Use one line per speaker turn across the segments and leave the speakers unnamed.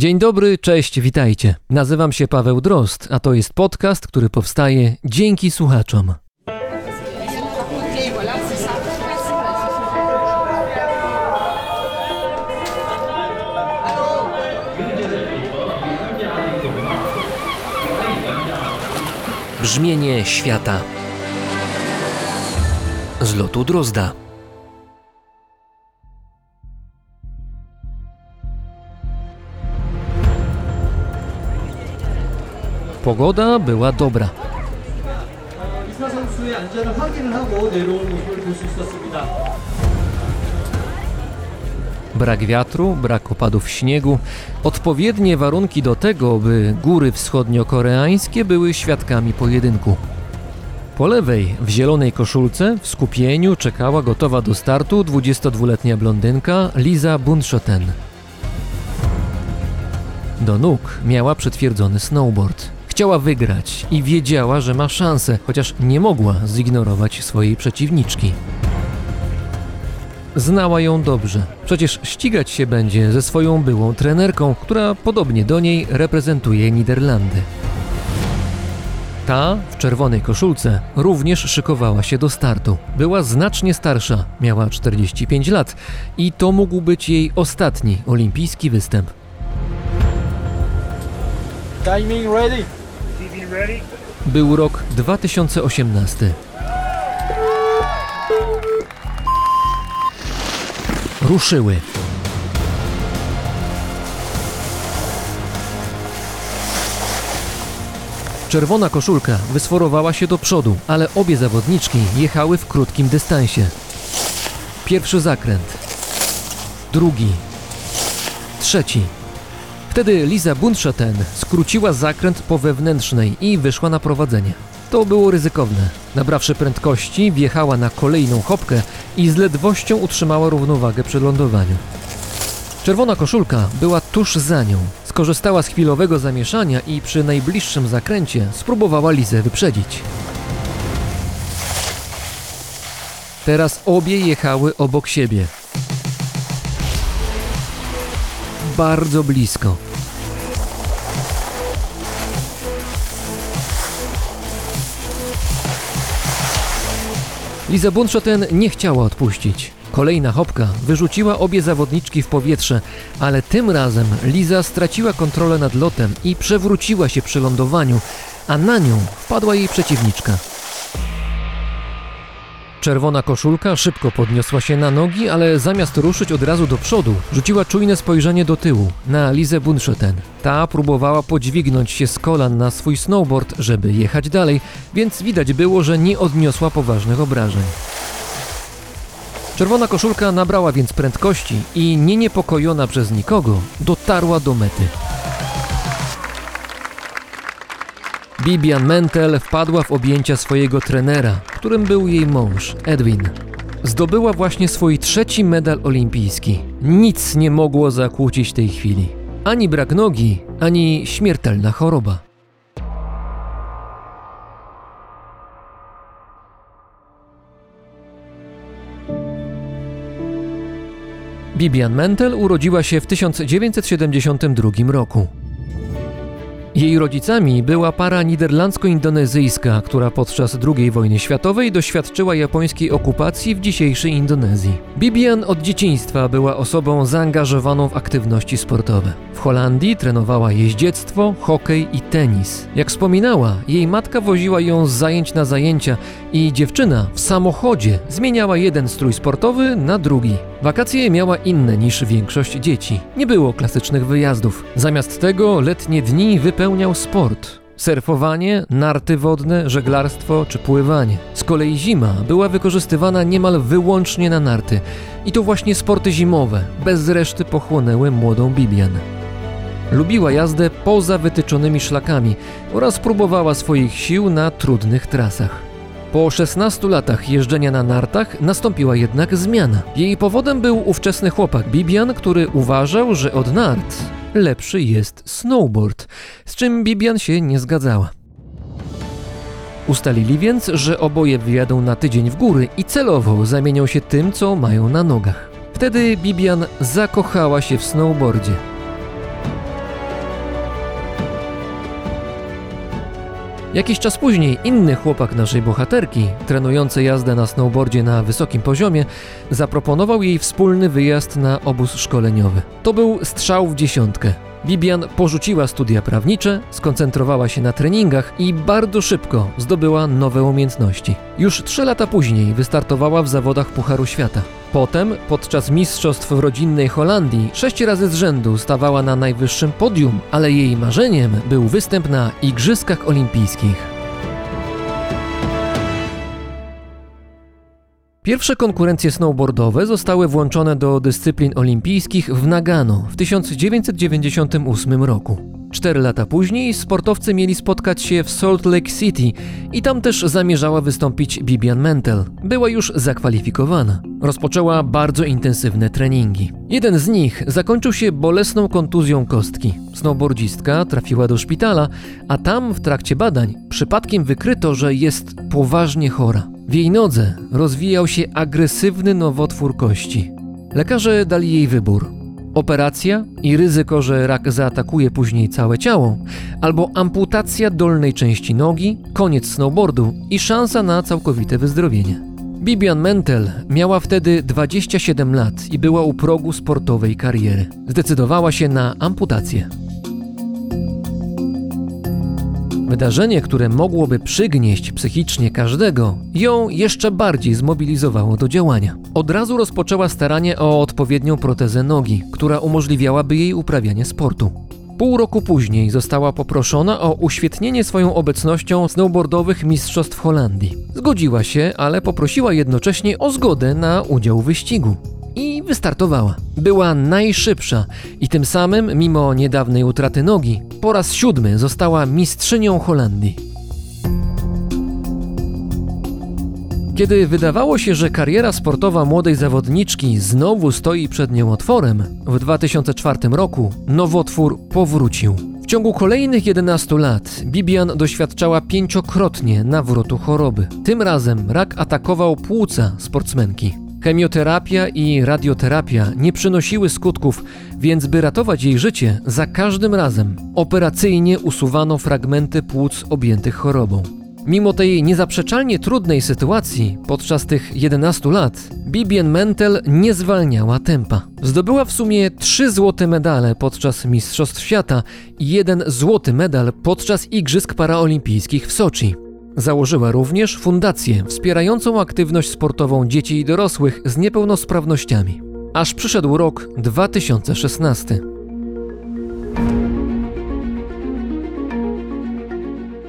Dzień dobry, cześć, witajcie. Nazywam się Paweł Drost, a to jest podcast, który powstaje dzięki słuchaczom. Brzmienie świata z lotu Drozda. Pogoda była dobra. Brak wiatru, brak opadów śniegu, odpowiednie warunki do tego, by góry wschodniokoreańskie były świadkami pojedynku. Po lewej, w zielonej koszulce, w skupieniu czekała gotowa do startu 22-letnia blondynka Liza Bundschoten. Do nóg miała przytwierdzony snowboard. Chciała wygrać i wiedziała, że ma szansę, chociaż nie mogła zignorować swojej przeciwniczki. Znała ją dobrze. Przecież ścigać się będzie ze swoją byłą trenerką, która podobnie do niej reprezentuje Niderlandy. Ta w czerwonej koszulce również szykowała się do startu. Była znacznie starsza, miała 45 lat i to mógł być jej ostatni olimpijski występ.
Timing ready.
Był rok 2018. Ruszyły. Czerwona koszulka wysforowała się do przodu, ale obie zawodniczki jechały w krótkim dystansie. Pierwszy zakręt, drugi, trzeci. Wtedy Liza Bundschaten skróciła zakręt po wewnętrznej i wyszła na prowadzenie. To było ryzykowne. Nabrawszy prędkości, wjechała na kolejną chopkę i z ledwością utrzymała równowagę przy lądowaniu. Czerwona koszulka była tuż za nią. Skorzystała z chwilowego zamieszania i przy najbliższym zakręcie spróbowała Lizę wyprzedzić. Teraz obie jechały obok siebie. Bardzo blisko. Liza Bunschoten nie chciała odpuścić. Kolejna hopka wyrzuciła obie zawodniczki w powietrze, ale tym razem Liza straciła kontrolę nad lotem i przewróciła się przy lądowaniu, a na nią wpadła jej przeciwniczka. Czerwona koszulka szybko podniosła się na nogi, ale zamiast ruszyć od razu do przodu, rzuciła czujne spojrzenie do tyłu, na Lizę Bunschoten. Ta próbowała podźwignąć się z kolan na swój snowboard, żeby jechać dalej, więc widać było, że nie odniosła poważnych obrażeń. Czerwona koszulka nabrała więc prędkości i nie niepokojona przez nikogo dotarła do mety. Bibian Mentel wpadła w objęcia swojego trenera, którym był jej mąż, Edwin. Zdobyła właśnie swój trzeci medal olimpijski. Nic nie mogło zakłócić tej chwili. Ani brak nogi, ani śmiertelna choroba. Bibian Mentel urodziła się w 1972 roku. Jej rodzicami była para niderlandzko-indonezyjska, która podczas II wojny światowej doświadczyła japońskiej okupacji w dzisiejszej Indonezji. Bibian od dzieciństwa była osobą zaangażowaną w aktywności sportowe. W Holandii trenowała jeździectwo, hokej i tenis. Jak wspominała, jej matka woziła ją z zajęć na zajęcia i dziewczyna w samochodzie zmieniała jeden strój sportowy na drugi. Wakacje miała inne niż większość dzieci. Nie było klasycznych wyjazdów. Zamiast tego letnie dni wypełniał sport. Surfowanie, narty wodne, żeglarstwo czy pływanie. Z kolei zima była wykorzystywana niemal wyłącznie na narty. I to właśnie sporty zimowe bez reszty pochłonęły młodą Bibian. Lubiła jazdę poza wytyczonymi szlakami oraz próbowała swoich sił na trudnych trasach. Po 16 latach jeżdżenia na nartach nastąpiła jednak zmiana. Jej powodem był ówczesny chłopak Bibian, który uważał, że od nart lepszy jest snowboard, z czym Bibian się nie zgadzała. Ustalili więc, że oboje wyjadą na tydzień w góry i celowo zamienią się tym, co mają na nogach. Wtedy Bibian zakochała się w snowboardzie. Jakiś czas później inny chłopak naszej bohaterki, trenujący jazdę na snowboardzie na wysokim poziomie, zaproponował jej wspólny wyjazd na obóz szkoleniowy. To był strzał w dziesiątkę. Bibian porzuciła studia prawnicze, skoncentrowała się na treningach i bardzo szybko zdobyła nowe umiejętności. Już trzy lata później wystartowała w zawodach Pucharu Świata. Potem, podczas mistrzostw w rodzinnej Holandii, sześć razy z rzędu stawała na najwyższym podium, ale jej marzeniem był występ na Igrzyskach Olimpijskich. Pierwsze konkurencje snowboardowe zostały włączone do dyscyplin olimpijskich w Nagano w 1998 roku. Cztery lata później sportowcy mieli spotkać się w Salt Lake City i tam też zamierzała wystąpić Bibian Mentel. Była już zakwalifikowana. Rozpoczęła bardzo intensywne treningi. Jeden z nich zakończył się bolesną kontuzją kostki. Snowboardzistka trafiła do szpitala, a tam w trakcie badań przypadkiem wykryto, że jest poważnie chora. W jej nodze rozwijał się agresywny nowotwór kości. Lekarze dali jej wybór: operacja i ryzyko, że rak zaatakuje później całe ciało, albo amputacja dolnej części nogi, koniec snowboardu i szansa na całkowite wyzdrowienie. Bibian Mentel miała wtedy 27 lat i była u progu sportowej kariery. Zdecydowała się na amputację. Wydarzenie, które mogłoby przygnieść psychicznie każdego, ją jeszcze bardziej zmobilizowało do działania. Od razu rozpoczęła staranie o odpowiednią protezę nogi, która umożliwiałaby jej uprawianie sportu. Pół roku później została poproszona o uświetnienie swoją obecnością snowboardowych mistrzostw Holandii. Zgodziła się, ale poprosiła jednocześnie o zgodę na udział w wyścigu i wystartowała. Była najszybsza i tym samym, mimo niedawnej utraty nogi, po raz siódmy została mistrzynią Holandii. Kiedy wydawało się, że kariera sportowa młodej zawodniczki znowu stoi przed nią otworem, w 2004 roku nowotwór powrócił. W ciągu kolejnych 11 lat Bibian doświadczała pięciokrotnie nawrotu choroby. Tym razem rak atakował płuca sportsmenki. Chemioterapia i radioterapia nie przynosiły skutków, więc by ratować jej życie, za każdym razem operacyjnie usuwano fragmenty płuc objętych chorobą. Mimo tej niezaprzeczalnie trudnej sytuacji, podczas tych 11 lat, Bibian Mentel nie zwalniała tempa. Zdobyła w sumie trzy złote medale podczas Mistrzostw Świata i jeden złoty medal podczas Igrzysk Paraolimpijskich w Soczi. Założyła również fundację wspierającą aktywność sportową dzieci i dorosłych z niepełnosprawnościami. Aż przyszedł rok 2016.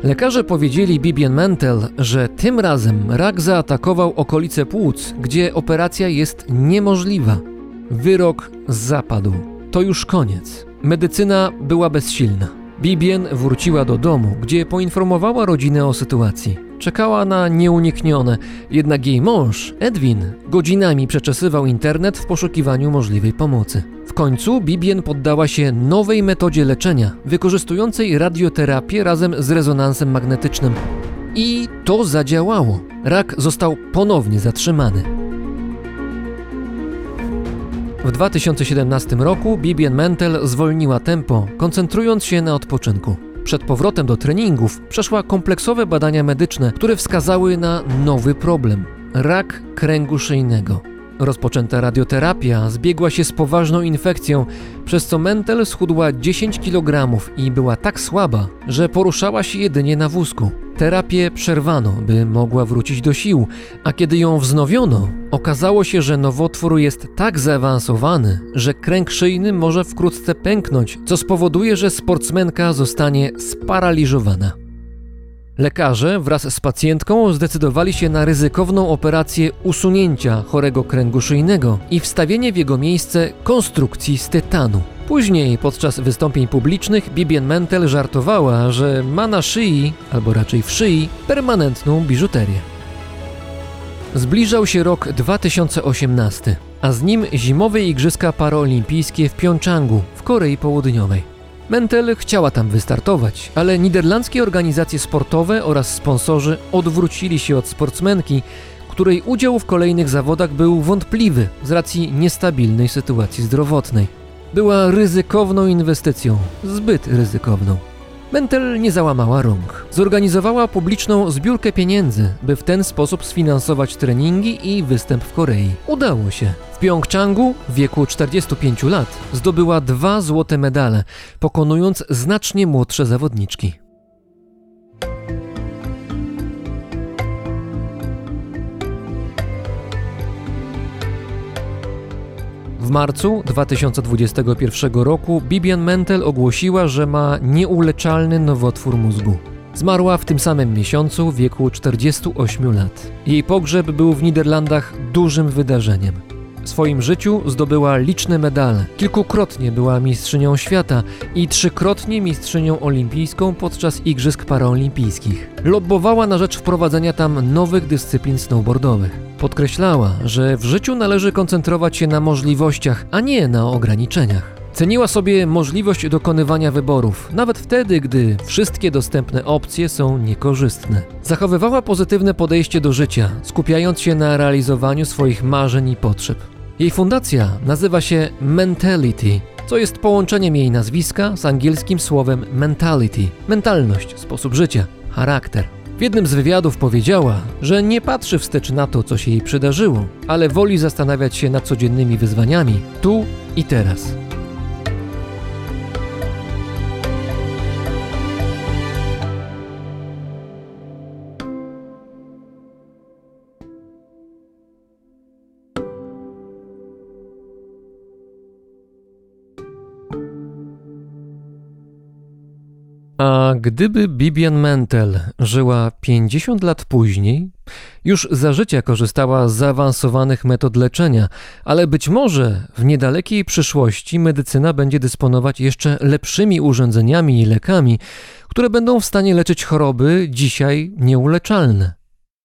Lekarze powiedzieli Bibian Mentel, że tym razem rak zaatakował okolice płuc, gdzie operacja jest niemożliwa. Wyrok zapadł. To już koniec. Medycyna była bezsilna. Bibien wróciła do domu, gdzie poinformowała rodzinę o sytuacji. Czekała na nieuniknione, jednak jej mąż, Edwin, godzinami przeczesywał internet w poszukiwaniu możliwej pomocy. W końcu Bibien poddała się nowej metodzie leczenia, wykorzystującej radioterapię razem z rezonansem magnetycznym. I to zadziałało. Rak został ponownie zatrzymany. W 2017 roku Bibian Mentel zwolniła tempo, koncentrując się na odpoczynku. Przed powrotem do treningów przeszła kompleksowe badania medyczne, które wskazały na nowy problem rak kręgu szyjnego. Rozpoczęta radioterapia zbiegła się z poważną infekcją, przez co Mentel schudła 10 kg i była tak słaba, że poruszała się jedynie na wózku. Terapię przerwano, by mogła wrócić do sił, a kiedy ją wznowiono, okazało się, że nowotwór jest tak zaawansowany, że kręg szyjny może wkrótce pęknąć, co spowoduje, że sportsmenka zostanie sparaliżowana. Lekarze wraz z pacjentką zdecydowali się na ryzykowną operację usunięcia chorego kręgu szyjnego i wstawienie w jego miejsce konstrukcji z tytanu. Później, podczas wystąpień publicznych, Bibian Mentel żartowała, że ma na szyi, albo raczej w szyi, permanentną biżuterię. Zbliżał się rok 2018, a z nim zimowe Igrzyska Paraolimpijskie w Pjongczangu w Korei Południowej. Mentel chciała tam wystartować, ale niderlandzkie organizacje sportowe oraz sponsorzy odwrócili się od sportsmenki, której udział w kolejnych zawodach był wątpliwy z racji niestabilnej sytuacji zdrowotnej. Była ryzykowną inwestycją, zbyt ryzykowną. Mentel nie załamała rąk. Zorganizowała publiczną zbiórkę pieniędzy, by w ten sposób sfinansować treningi i występ w Korei. Udało się. W Pjongczangu w wieku 45 lat zdobyła dwa złote medale, pokonując znacznie młodsze zawodniczki. W marcu 2021 roku Bibian Mentel ogłosiła, że ma nieuleczalny nowotwór mózgu. Zmarła w tym samym miesiącu w wieku 48 lat. Jej pogrzeb był w Niderlandach dużym wydarzeniem. W swoim życiu zdobyła liczne medale. Kilkukrotnie była mistrzynią świata i trzykrotnie mistrzynią olimpijską podczas Igrzysk Paraolimpijskich. Lobbowała na rzecz wprowadzenia tam nowych dyscyplin snowboardowych. Podkreślała, że w życiu należy koncentrować się na możliwościach, a nie na ograniczeniach. Ceniła sobie możliwość dokonywania wyborów, nawet wtedy, gdy wszystkie dostępne opcje są niekorzystne. Zachowywała pozytywne podejście do życia, skupiając się na realizowaniu swoich marzeń i potrzeb. Jej fundacja nazywa się Mentality, co jest połączeniem jej nazwiska z angielskim słowem mentality mentalność, sposób życia, charakter. W jednym z wywiadów powiedziała, że nie patrzy wstecz na to, co się jej przydarzyło, ale woli zastanawiać się nad codziennymi wyzwaniami tu i teraz. A gdyby Bibian Mentel żyła 50 lat później, już za życia korzystała z zaawansowanych metod leczenia, ale być może w niedalekiej przyszłości medycyna będzie dysponować jeszcze lepszymi urządzeniami i lekami, które będą w stanie leczyć choroby dzisiaj nieuleczalne.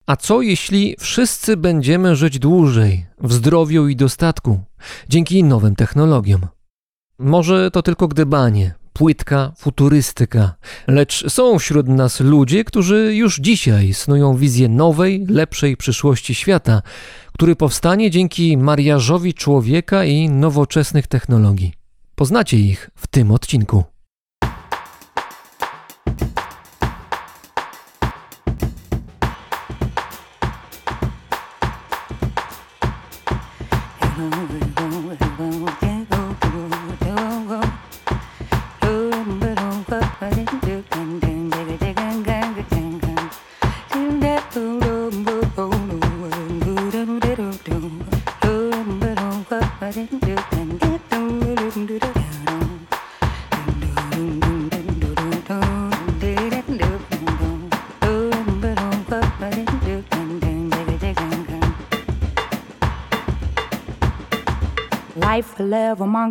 A co jeśli wszyscy będziemy żyć dłużej, w zdrowiu i dostatku, dzięki nowym technologiom? Może to tylko gdybanie, płytka futurystyka, lecz są wśród nas ludzie, którzy już dzisiaj snują wizję nowej, lepszej przyszłości świata, który powstanie dzięki mariażowi człowieka i nowoczesnych technologii. Poznacie ich w tym odcinku.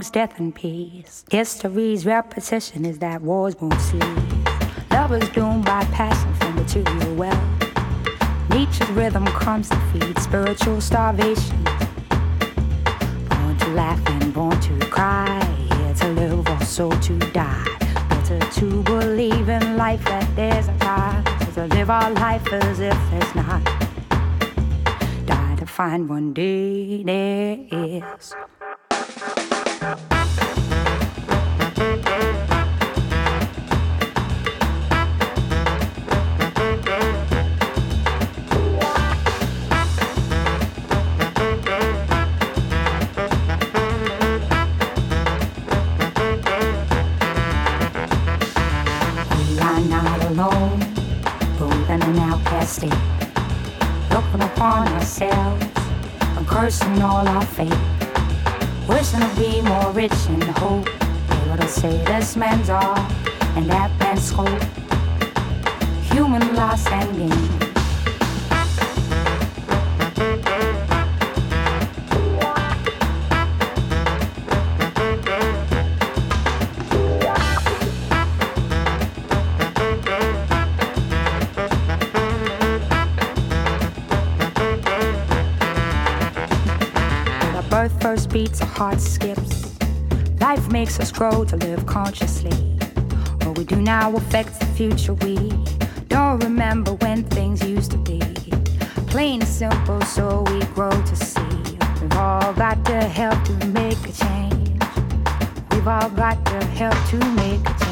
Death and peace. History's repetition is that wars won't cease. Love is doomed by passion for material wealth. Nature's rhythm comes to feed spiritual starvation. Born to laugh and born to cry. Here to live, also to die. Better to believe in life that there's a God. To live our life as if there's not. Die to find one day there is. And cursing all our fate. Wishing to be more rich in hope. Able to say this man's all, and that man's scope. Human loss and gain. Beats, our heart skips. Life makes us grow to live consciously. What we do now affects the future we don't remember when things used to be. Plain and simple, so we grow to see. We've all got to help to make a change. We've all got to help to make a change.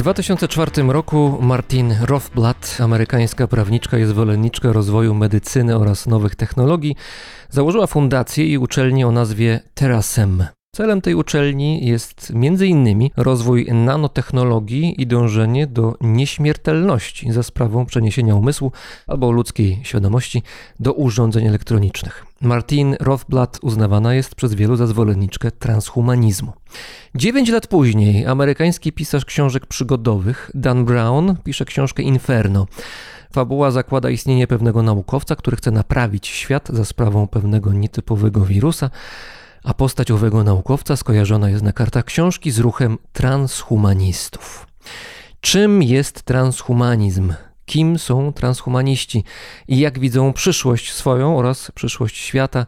2004 roku Martin Rothblatt, amerykańska prawniczka i zwolenniczka rozwoju medycyny oraz nowych technologii, założyła fundację i uczelnię o nazwie Terasem. Celem tej uczelni jest m.in. rozwój nanotechnologii i dążenie do nieśmiertelności za sprawą przeniesienia umysłu albo ludzkiej świadomości do urządzeń elektronicznych. Martin Rothblatt uznawana jest przez wielu za zwolenniczkę transhumanizmu. Dziewięć lat później amerykański pisarz książek przygodowych Dan Brown pisze książkę Inferno. Fabuła zakłada istnienie pewnego naukowca, który chce naprawić świat za sprawą pewnego nietypowego wirusa, a postać owego naukowca skojarzona jest na kartach książki z ruchem transhumanistów. Czym jest transhumanizm? Kim są transhumaniści i jak widzą przyszłość swoją oraz przyszłość świata?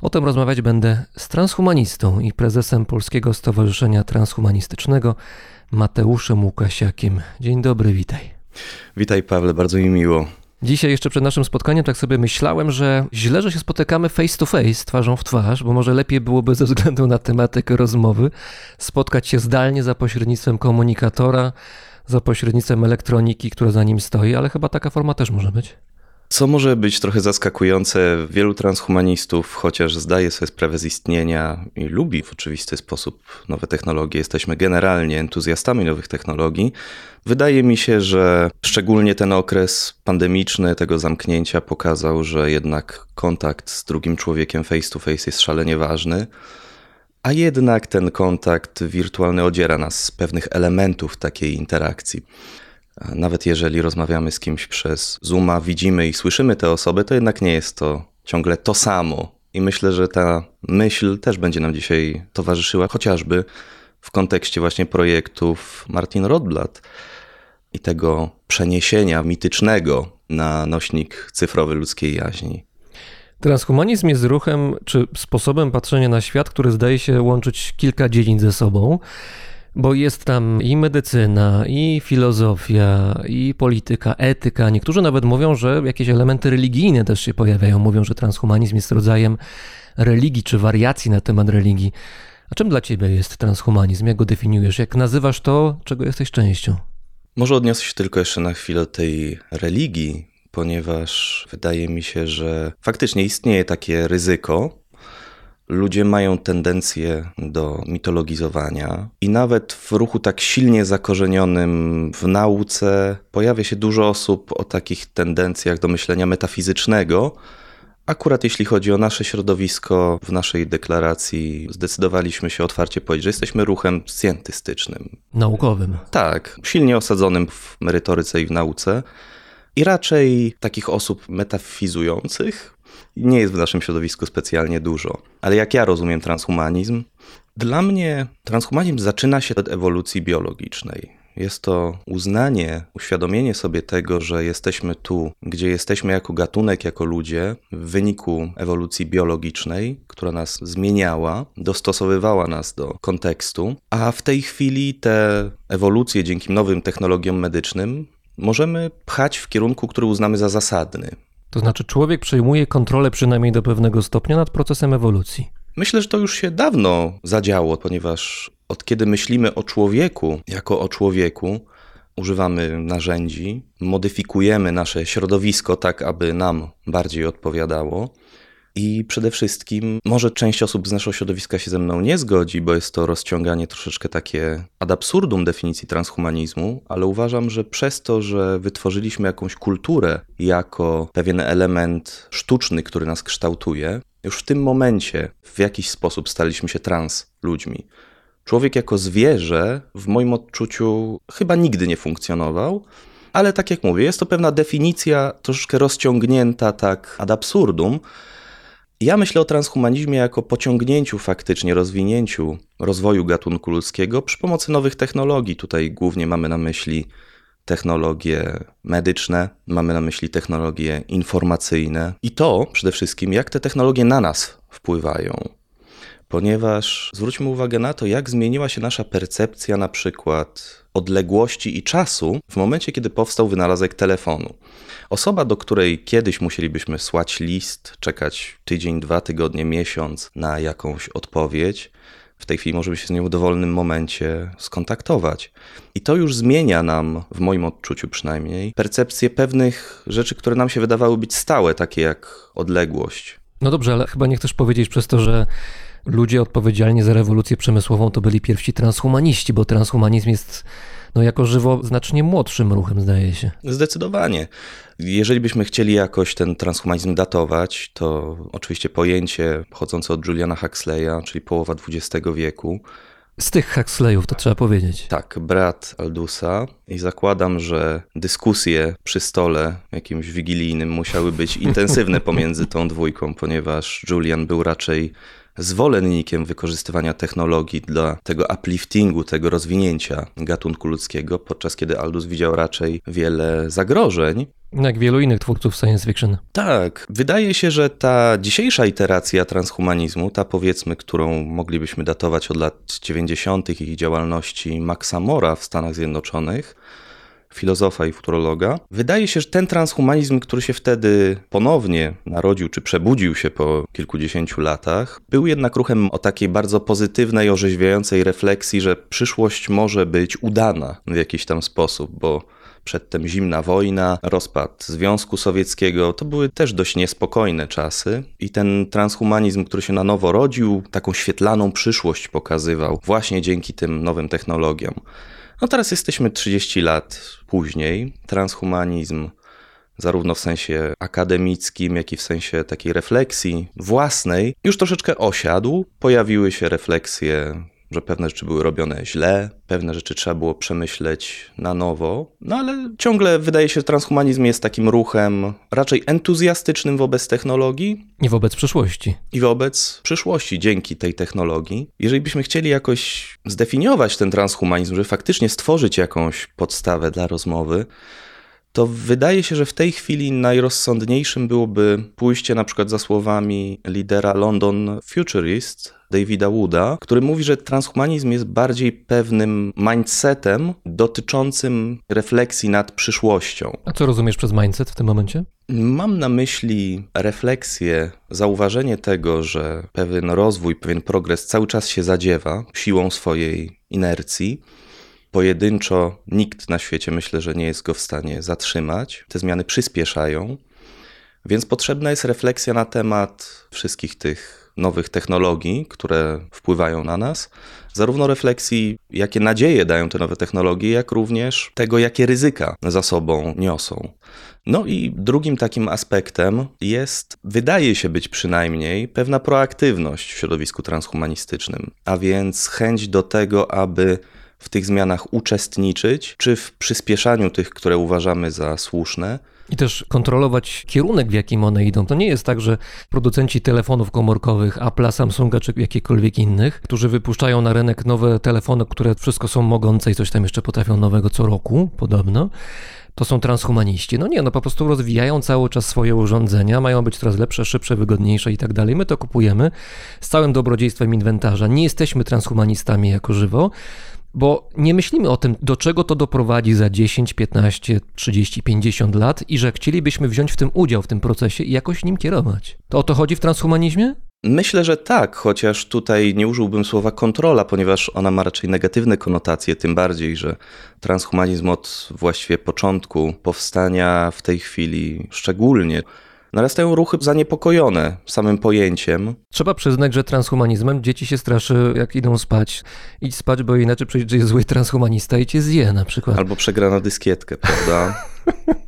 O tym rozmawiać będę z transhumanistą i prezesem Polskiego Stowarzyszenia Transhumanistycznego Mateuszem Łukasiakiem. Dzień dobry, witaj.
Witaj Pawle, bardzo mi miło.
Dzisiaj jeszcze przed naszym spotkaniem tak sobie myślałem, że źle, że się spotykamy face to face, twarzą w twarz, bo może lepiej byłoby ze względu na tematykę rozmowy spotkać się zdalnie za pośrednictwem komunikatora, za pośrednictwem elektroniki, która za nim stoi, ale chyba taka forma też może być.
Co może być trochę zaskakujące, wielu transhumanistów, chociaż zdaje sobie sprawę z istnienia i lubi w oczywisty sposób nowe technologie, jesteśmy generalnie entuzjastami nowych technologii. Wydaje mi się, że szczególnie ten okres pandemiczny, tego zamknięcia, pokazał, że jednak kontakt z drugim człowiekiem face to face jest szalenie ważny. A jednak ten kontakt wirtualny odziera nas z pewnych elementów takiej interakcji. Nawet jeżeli rozmawiamy z kimś przez Zooma, widzimy i słyszymy tę osobę, to jednak nie jest to ciągle to samo. I myślę, że ta myśl też będzie nam dzisiaj towarzyszyła, chociażby w kontekście właśnie projektów Martin Rothblatt i tego przeniesienia mitycznego na nośnik cyfrowy ludzkiej jaźni.
Transhumanizm jest ruchem czy sposobem patrzenia na świat, który zdaje się łączyć kilka dziedzin ze sobą, bo jest tam i medycyna, i filozofia, i polityka, etyka. Niektórzy nawet mówią, że jakieś elementy religijne też się pojawiają. Mówią, że transhumanizm jest rodzajem religii czy wariacji na temat religii. A czym dla ciebie jest transhumanizm? Jak go definiujesz? Jak nazywasz to, czego jesteś częścią?
Może odniosę się tylko jeszcze na chwilę tej religii, ponieważ wydaje mi się, że faktycznie istnieje takie ryzyko. Ludzie mają tendencję do mitologizowania, i nawet w ruchu tak silnie zakorzenionym w nauce pojawia się dużo osób o takich tendencjach do myślenia metafizycznego. Akurat jeśli chodzi o nasze środowisko, w naszej deklaracji zdecydowaliśmy się otwarcie powiedzieć, że jesteśmy ruchem scjentystycznym.
Naukowym.
Tak, silnie osadzonym w merytoryce i w nauce. I raczej takich osób metafizujących nie jest w naszym środowisku specjalnie dużo. Ale jak ja rozumiem transhumanizm, dla mnie transhumanizm zaczyna się od ewolucji biologicznej. Jest to uznanie, uświadomienie sobie tego, że jesteśmy tu, gdzie jesteśmy jako gatunek, jako ludzie, w wyniku ewolucji biologicznej, która nas zmieniała, dostosowywała nas do kontekstu, a w tej chwili te ewolucje dzięki nowym technologiom medycznym możemy pchać w kierunku, który uznamy za zasadny.
To znaczy, człowiek przejmuje kontrolę przynajmniej do pewnego stopnia nad procesem ewolucji.
Myślę, że to już się dawno zadziało, ponieważ od kiedy myślimy o człowieku jako o człowieku, używamy narzędzi, modyfikujemy nasze środowisko tak, aby nam bardziej odpowiadało. I przede wszystkim, może część osób z naszego środowiska się ze mną nie zgodzi, bo jest to rozciąganie troszeczkę takie ad absurdum definicji transhumanizmu, ale uważam, że przez to, że wytworzyliśmy jakąś kulturę jako pewien element sztuczny, który nas kształtuje, już w tym momencie w jakiś sposób staliśmy się trans ludźmi. Człowiek jako zwierzę, w moim odczuciu, chyba nigdy nie funkcjonował, ale tak jak mówię, jest to pewna definicja troszeczkę rozciągnięta tak ad absurdum. Ja myślę o transhumanizmie jako pociągnięciu faktycznie, rozwinięciu rozwoju gatunku ludzkiego przy pomocy nowych technologii. Tutaj głównie mamy na myśli technologie medyczne, mamy na myśli technologie informacyjne i to przede wszystkim, jak te technologie na nas wpływają. Ponieważ zwróćmy uwagę na to, jak zmieniła się nasza percepcja na przykład odległości i czasu w momencie, kiedy powstał wynalazek telefonu. Osoba, do której kiedyś musielibyśmy słać list, czekać tydzień, dwa tygodnie, miesiąc na jakąś odpowiedź, w tej chwili możemy się z nią w dowolnym momencie skontaktować. I to już zmienia nam, w moim odczuciu przynajmniej, percepcję pewnych rzeczy, które nam się wydawały być stałe, takie jak odległość.
No dobrze, ale chyba nie chcesz powiedzieć przez to, że ludzie odpowiedzialni za rewolucję przemysłową to byli pierwsi transhumaniści, bo transhumanizm jest no jako żywo znacznie młodszym ruchem, zdaje się.
Zdecydowanie. Jeżeli byśmy chcieli jakoś ten transhumanizm datować, to oczywiście pojęcie pochodzące od Juliana Huxleya, czyli połowa XX wieku.
Z tych Huxleyów, to trzeba powiedzieć.
Tak, brat Aldusa. I zakładam, że dyskusje przy stole jakimś wigilijnym musiały być intensywne pomiędzy tą dwójką, ponieważ Julian był raczej zwolennikiem wykorzystywania technologii dla tego upliftingu, tego rozwinięcia gatunku ludzkiego, podczas kiedy Aldous widział raczej wiele zagrożeń.
Jak wielu innych twórców science fiction.
Tak, wydaje się, że ta dzisiejsza iteracja transhumanizmu, ta powiedzmy, którą moglibyśmy datować od lat 90. ich działalności Maxa Mora w Stanach Zjednoczonych, filozofa i futurologa. Wydaje się, że ten transhumanizm, który się wtedy ponownie narodził, czy przebudził się po kilkudziesięciu latach, był jednak ruchem o takiej bardzo pozytywnej, orzeźwiającej refleksji, że przyszłość może być udana w jakiś tam sposób, bo przedtem zimna wojna, rozpad Związku Sowieckiego, to były też dość niespokojne czasy i ten transhumanizm, który się na nowo rodził, taką świetlaną przyszłość pokazywał właśnie dzięki tym nowym technologiom. No teraz jesteśmy 30 lat później. Transhumanizm, zarówno w sensie akademickim, jak i w sensie takiej refleksji własnej, już troszeczkę osiadł. Pojawiły się refleksje że pewne rzeczy były robione źle, pewne rzeczy trzeba było przemyśleć na nowo, no ale ciągle wydaje się, że transhumanizm jest takim ruchem raczej entuzjastycznym wobec technologii.
I wobec przyszłości.
I wobec przyszłości dzięki tej technologii. Jeżeli byśmy chcieli jakoś zdefiniować ten transhumanizm, żeby faktycznie stworzyć jakąś podstawę dla rozmowy, to wydaje się, że w tej chwili najrozsądniejszym byłoby pójście na przykład za słowami lidera London Futurist, Davida Wooda, który mówi, że transhumanizm jest bardziej pewnym mindsetem dotyczącym refleksji nad przyszłością.
A co rozumiesz przez mindset w tym momencie?
Mam na myśli refleksję, zauważenie tego, że pewien rozwój, pewien progres cały czas się zadziewa siłą swojej inercji pojedynczo nikt na świecie myślę, że nie jest go w stanie zatrzymać. Te zmiany przyspieszają, więc potrzebna jest refleksja na temat wszystkich tych nowych technologii, które wpływają na nas, zarówno refleksji, jakie nadzieje dają te nowe technologie, jak również tego, jakie ryzyka za sobą niosą. No i drugim takim aspektem jest, wydaje się być przynajmniej, pewna proaktywność w środowisku transhumanistycznym, a więc chęć do tego, aby w tych zmianach uczestniczyć, czy w przyspieszaniu tych, które uważamy za słuszne.
I też kontrolować kierunek, w jakim one idą. To nie jest tak, że producenci telefonów komórkowych, Apple'a, Samsunga czy jakichkolwiek innych, którzy wypuszczają na rynek nowe telefony, które wszystko są mogące i coś tam jeszcze potrafią nowego co roku, podobno, to są transhumaniści. No nie, no po prostu rozwijają cały czas swoje urządzenia, mają być coraz lepsze, szybsze, wygodniejsze i tak dalej. My to kupujemy z całym dobrodziejstwem inwentarza. Nie jesteśmy transhumanistami jako żywo, bo nie myślimy o tym, do czego to doprowadzi za 10, 15, 30, 50 lat i że chcielibyśmy wziąć w tym udział w tym procesie i jakoś nim kierować. To o to chodzi w transhumanizmie?
Myślę, że tak, chociaż tutaj nie użyłbym słowa kontrola, ponieważ ona ma raczej negatywne konotacje, tym bardziej, że transhumanizm od właściwie początku powstania w tej chwili szczególnie Narastają ruchy zaniepokojone samym pojęciem.
Trzeba przyznać, że transhumanizmem dzieci się straszy, jak idą spać. Idź spać, bo inaczej przyjdzie zły transhumanista i cię zje na przykład.
Albo przegra na dyskietkę, prawda?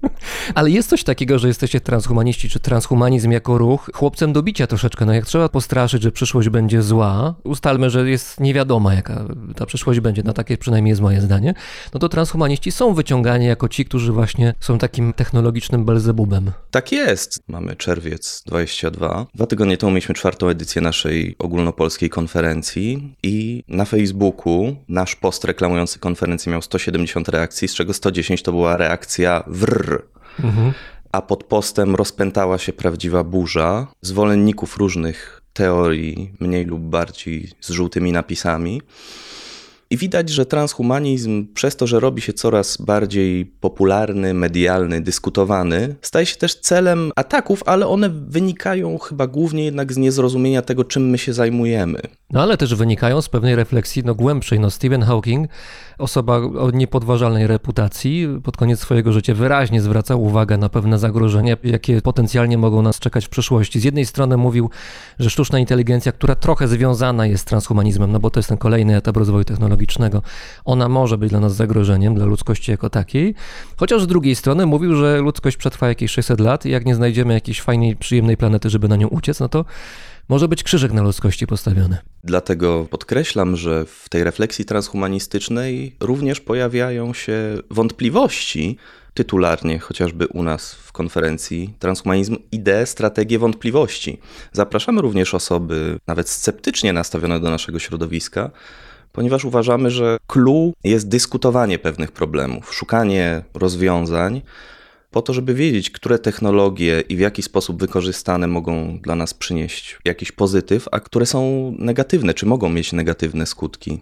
Ale jest coś takiego, że jesteście transhumaniści, czy transhumanizm jako ruch chłopcem do bicia troszeczkę. No jak trzeba postraszyć, że przyszłość będzie zła, ustalmy, że jest niewiadoma, jaka ta przyszłość będzie, no takie przynajmniej jest moje zdanie, no to transhumaniści są wyciągani jako ci, którzy właśnie są takim technologicznym belzebubem.
Tak jest. Mamy czerwiec 22. Dwa tygodnie temu mieliśmy czwartą edycję naszej ogólnopolskiej konferencji i na Facebooku nasz post reklamujący konferencję miał 170 reakcji, z czego 110 to była reakcja wrr. A pod postem rozpętała się prawdziwa burza zwolenników różnych teorii, mniej lub bardziej z żółtymi napisami. I widać, że transhumanizm, przez to, że robi się coraz bardziej popularny, medialny, dyskutowany, staje się też celem ataków, ale one wynikają chyba głównie jednak z niezrozumienia tego, czym my się zajmujemy.
No ale też wynikają z pewnej refleksji no, głębszej. No, Stephen Hawking, osoba o niepodważalnej reputacji, pod koniec swojego życia wyraźnie zwracał uwagę na pewne zagrożenia, jakie potencjalnie mogą nas czekać w przyszłości. Z jednej strony mówił, że sztuczna inteligencja, która trochę związana jest z transhumanizmem, no bo to jest ten kolejny etap rozwoju technologicznego, ona może być dla nas zagrożeniem, dla ludzkości jako takiej. Chociaż z drugiej strony mówił, że ludzkość przetrwa jakieś 600 lat i jak nie znajdziemy jakiejś fajnej, przyjemnej planety, żeby na nią uciec, no to może być krzyżyk na ludzkości postawiony.
Dlatego podkreślam, że w tej refleksji transhumanistycznej również pojawiają się wątpliwości, tytularnie chociażby u nas w konferencji Transhumanizm idee, strategie wątpliwości. Zapraszamy również osoby nawet sceptycznie nastawione do naszego środowiska, ponieważ uważamy, że clue jest dyskutowanie pewnych problemów, szukanie rozwiązań, po to, żeby wiedzieć, które technologie i w jaki sposób wykorzystane mogą dla nas przynieść jakiś pozytyw, a które są negatywne, czy mogą mieć negatywne skutki.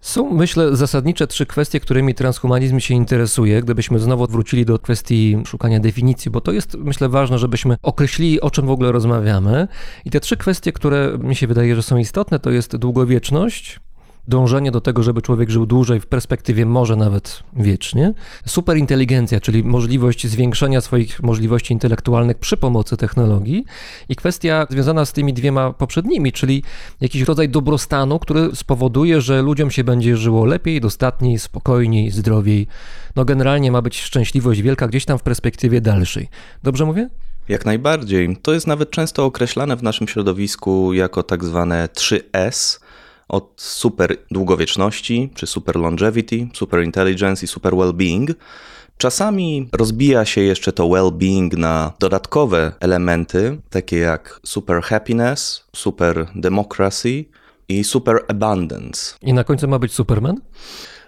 Są, myślę, zasadnicze trzy kwestie, którymi transhumanizm się interesuje. Gdybyśmy znowu wrócili do kwestii szukania definicji, bo to jest, myślę, ważne, żebyśmy określili, o czym w ogóle rozmawiamy. I te trzy kwestie, które mi się wydaje, że są istotne, to jest długowieczność, dążenie do tego, żeby człowiek żył dłużej, w perspektywie może nawet wiecznie. Superinteligencja, czyli możliwość zwiększenia swoich możliwości intelektualnych przy pomocy technologii. I kwestia związana z tymi dwiema poprzednimi, czyli jakiś rodzaj dobrostanu, który spowoduje, że ludziom się będzie żyło lepiej, dostatniej, spokojniej, zdrowiej. No generalnie ma być szczęśliwość wielka gdzieś tam w perspektywie dalszej. Dobrze mówię?
Jak najbardziej. To jest nawet często określane w naszym środowisku jako tak zwane 3S, od super długowieczności, czy super longevity, super intelligence i super well-being. Czasami rozbija się jeszcze to well-being na dodatkowe elementy, takie jak super happiness, super democracy i super abundance.
I na końcu ma być Superman?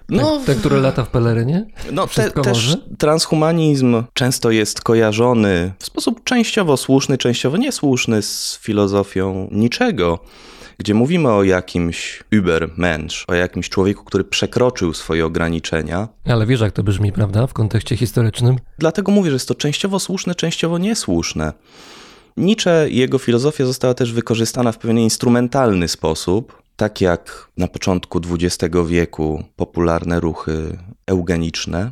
No, ten, który lata w pelerynie?
No, te, też transhumanizm często jest kojarzony w sposób częściowo słuszny, częściowo niesłuszny z filozofią niczego gdzie mówimy o jakimś Übermensch, o jakimś człowieku, który przekroczył swoje ograniczenia.
Ale wiesz, jak to brzmi, prawda, w kontekście historycznym?
Dlatego mówię, że jest to częściowo słuszne, częściowo niesłuszne. Nietzsche i jego filozofia została też wykorzystana w pewien instrumentalny sposób, tak jak na początku XX wieku popularne ruchy eugeniczne.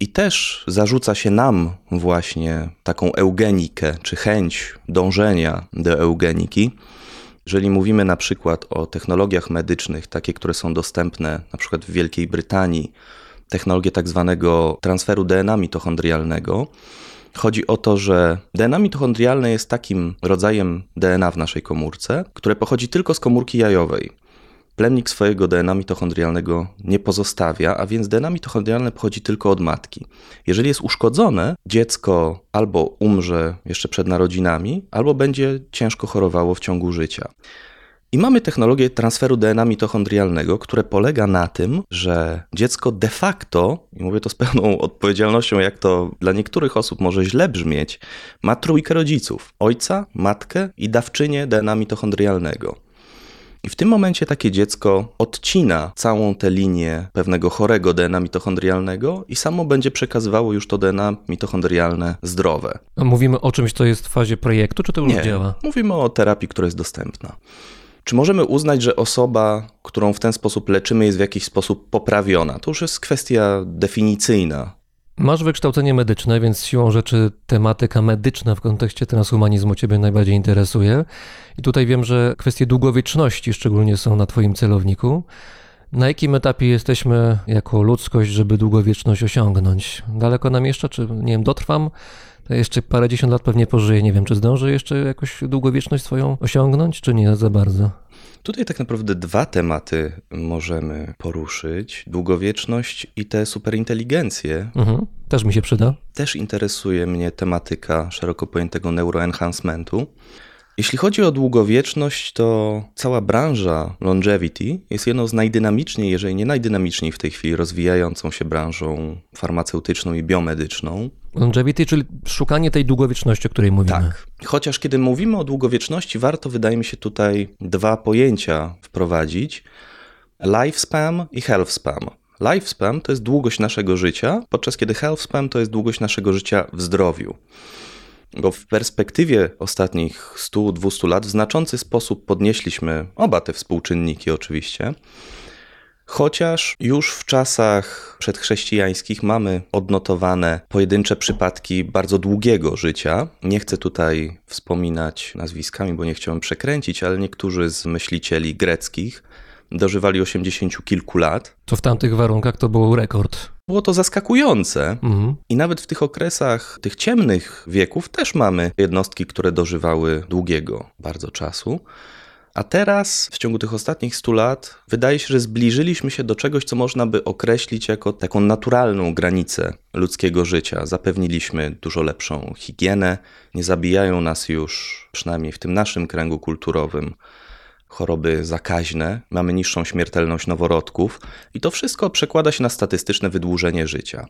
I też zarzuca się nam właśnie taką eugenikę, czy chęć dążenia do eugeniki, jeżeli mówimy na przykład o technologiach medycznych, takie, które są dostępne na przykład w Wielkiej Brytanii, technologie tak zwanego transferu DNA mitochondrialnego, Chodzi o to, że DNA mitochondrialne jest takim rodzajem DNA w naszej komórce, które pochodzi tylko z komórki jajowej. Plemnik swojego DNA mitochondrialnego nie pozostawia, a więc DNA mitochondrialne pochodzi tylko od matki. Jeżeli jest uszkodzone, dziecko albo umrze jeszcze przed narodzinami, albo będzie ciężko chorowało w ciągu życia. I mamy technologię transferu DNA mitochondrialnego, które polega na tym, że dziecko de facto, i mówię to z pełną odpowiedzialnością, jak to dla niektórych osób może źle brzmieć, ma trójkę rodziców: ojca, matkę i dawczynię DNA mitochondrialnego. I w tym momencie takie dziecko odcina całą tę linię pewnego chorego DNA mitochondrialnego i samo będzie przekazywało już to DNA mitochondrialne zdrowe.
A mówimy o czymś, co jest w fazie projektu, czy to już
Nie,
działa?
Mówimy o terapii, która jest dostępna. Czy możemy uznać, że osoba, którą w ten sposób leczymy, jest w jakiś sposób poprawiona? To już jest kwestia definicyjna.
Masz wykształcenie medyczne, więc siłą rzeczy tematyka medyczna w kontekście transhumanizmu Ciebie najbardziej interesuje. I tutaj wiem, że kwestie długowieczności szczególnie są na Twoim celowniku. Na jakim etapie jesteśmy jako ludzkość, żeby długowieczność osiągnąć? Daleko nam jeszcze, czy nie wiem, dotrwam? Jeszcze parę dziesiąt lat pewnie pożyję. Nie wiem, czy zdążę jeszcze jakoś długowieczność swoją osiągnąć, czy nie za bardzo?
Tutaj tak naprawdę dwa tematy możemy poruszyć: długowieczność i te superinteligencje.
Mhm. Też mi się przyda.
Też interesuje mnie tematyka szeroko pojętego neuroenhancementu. Jeśli chodzi o długowieczność, to cała branża longevity jest jedną z najdynamiczniej, jeżeli nie najdynamiczniej w tej chwili rozwijającą się branżą farmaceutyczną i biomedyczną.
Longevity, czyli szukanie tej długowieczności, o której mówimy.
Tak. Chociaż kiedy mówimy o długowieczności, warto, wydaje mi się, tutaj dwa pojęcia wprowadzić: lifespan i healthspan. Lifespan to jest długość naszego życia, podczas kiedy healthspan to jest długość naszego życia w zdrowiu. Bo w perspektywie ostatnich 100-200 lat w znaczący sposób podnieśliśmy oba te współczynniki, oczywiście. Chociaż już w czasach przedchrześcijańskich mamy odnotowane pojedyncze przypadki bardzo długiego życia. Nie chcę tutaj wspominać nazwiskami, bo nie chciałem przekręcić, ale niektórzy z myślicieli greckich dożywali 80 kilku lat.
To w tamtych warunkach to był rekord.
Było to zaskakujące.
Mhm.
I nawet w tych okresach tych ciemnych wieków też mamy jednostki, które dożywały długiego bardzo czasu. A teraz, w ciągu tych ostatnich 100 lat, wydaje się, że zbliżyliśmy się do czegoś, co można by określić jako taką naturalną granicę ludzkiego życia. Zapewniliśmy dużo lepszą higienę, nie zabijają nas już, przynajmniej w tym naszym kręgu kulturowym, choroby zakaźne, mamy niższą śmiertelność noworodków i to wszystko przekłada się na statystyczne wydłużenie życia.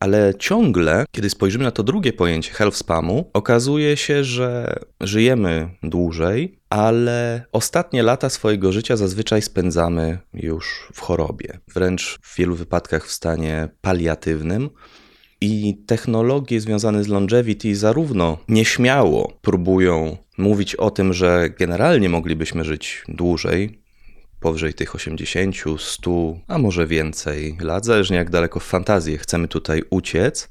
Ale ciągle, kiedy spojrzymy na to drugie pojęcie health spamu, okazuje się, że żyjemy dłużej, ale ostatnie lata swojego życia zazwyczaj spędzamy już w chorobie, wręcz w wielu wypadkach w stanie paliatywnym. I technologie związane z longevity zarówno nieśmiało próbują mówić o tym, że generalnie moglibyśmy żyć dłużej, powyżej tych 80, 100, a może więcej lat, zależnie jak daleko w fantazję chcemy tutaj uciec,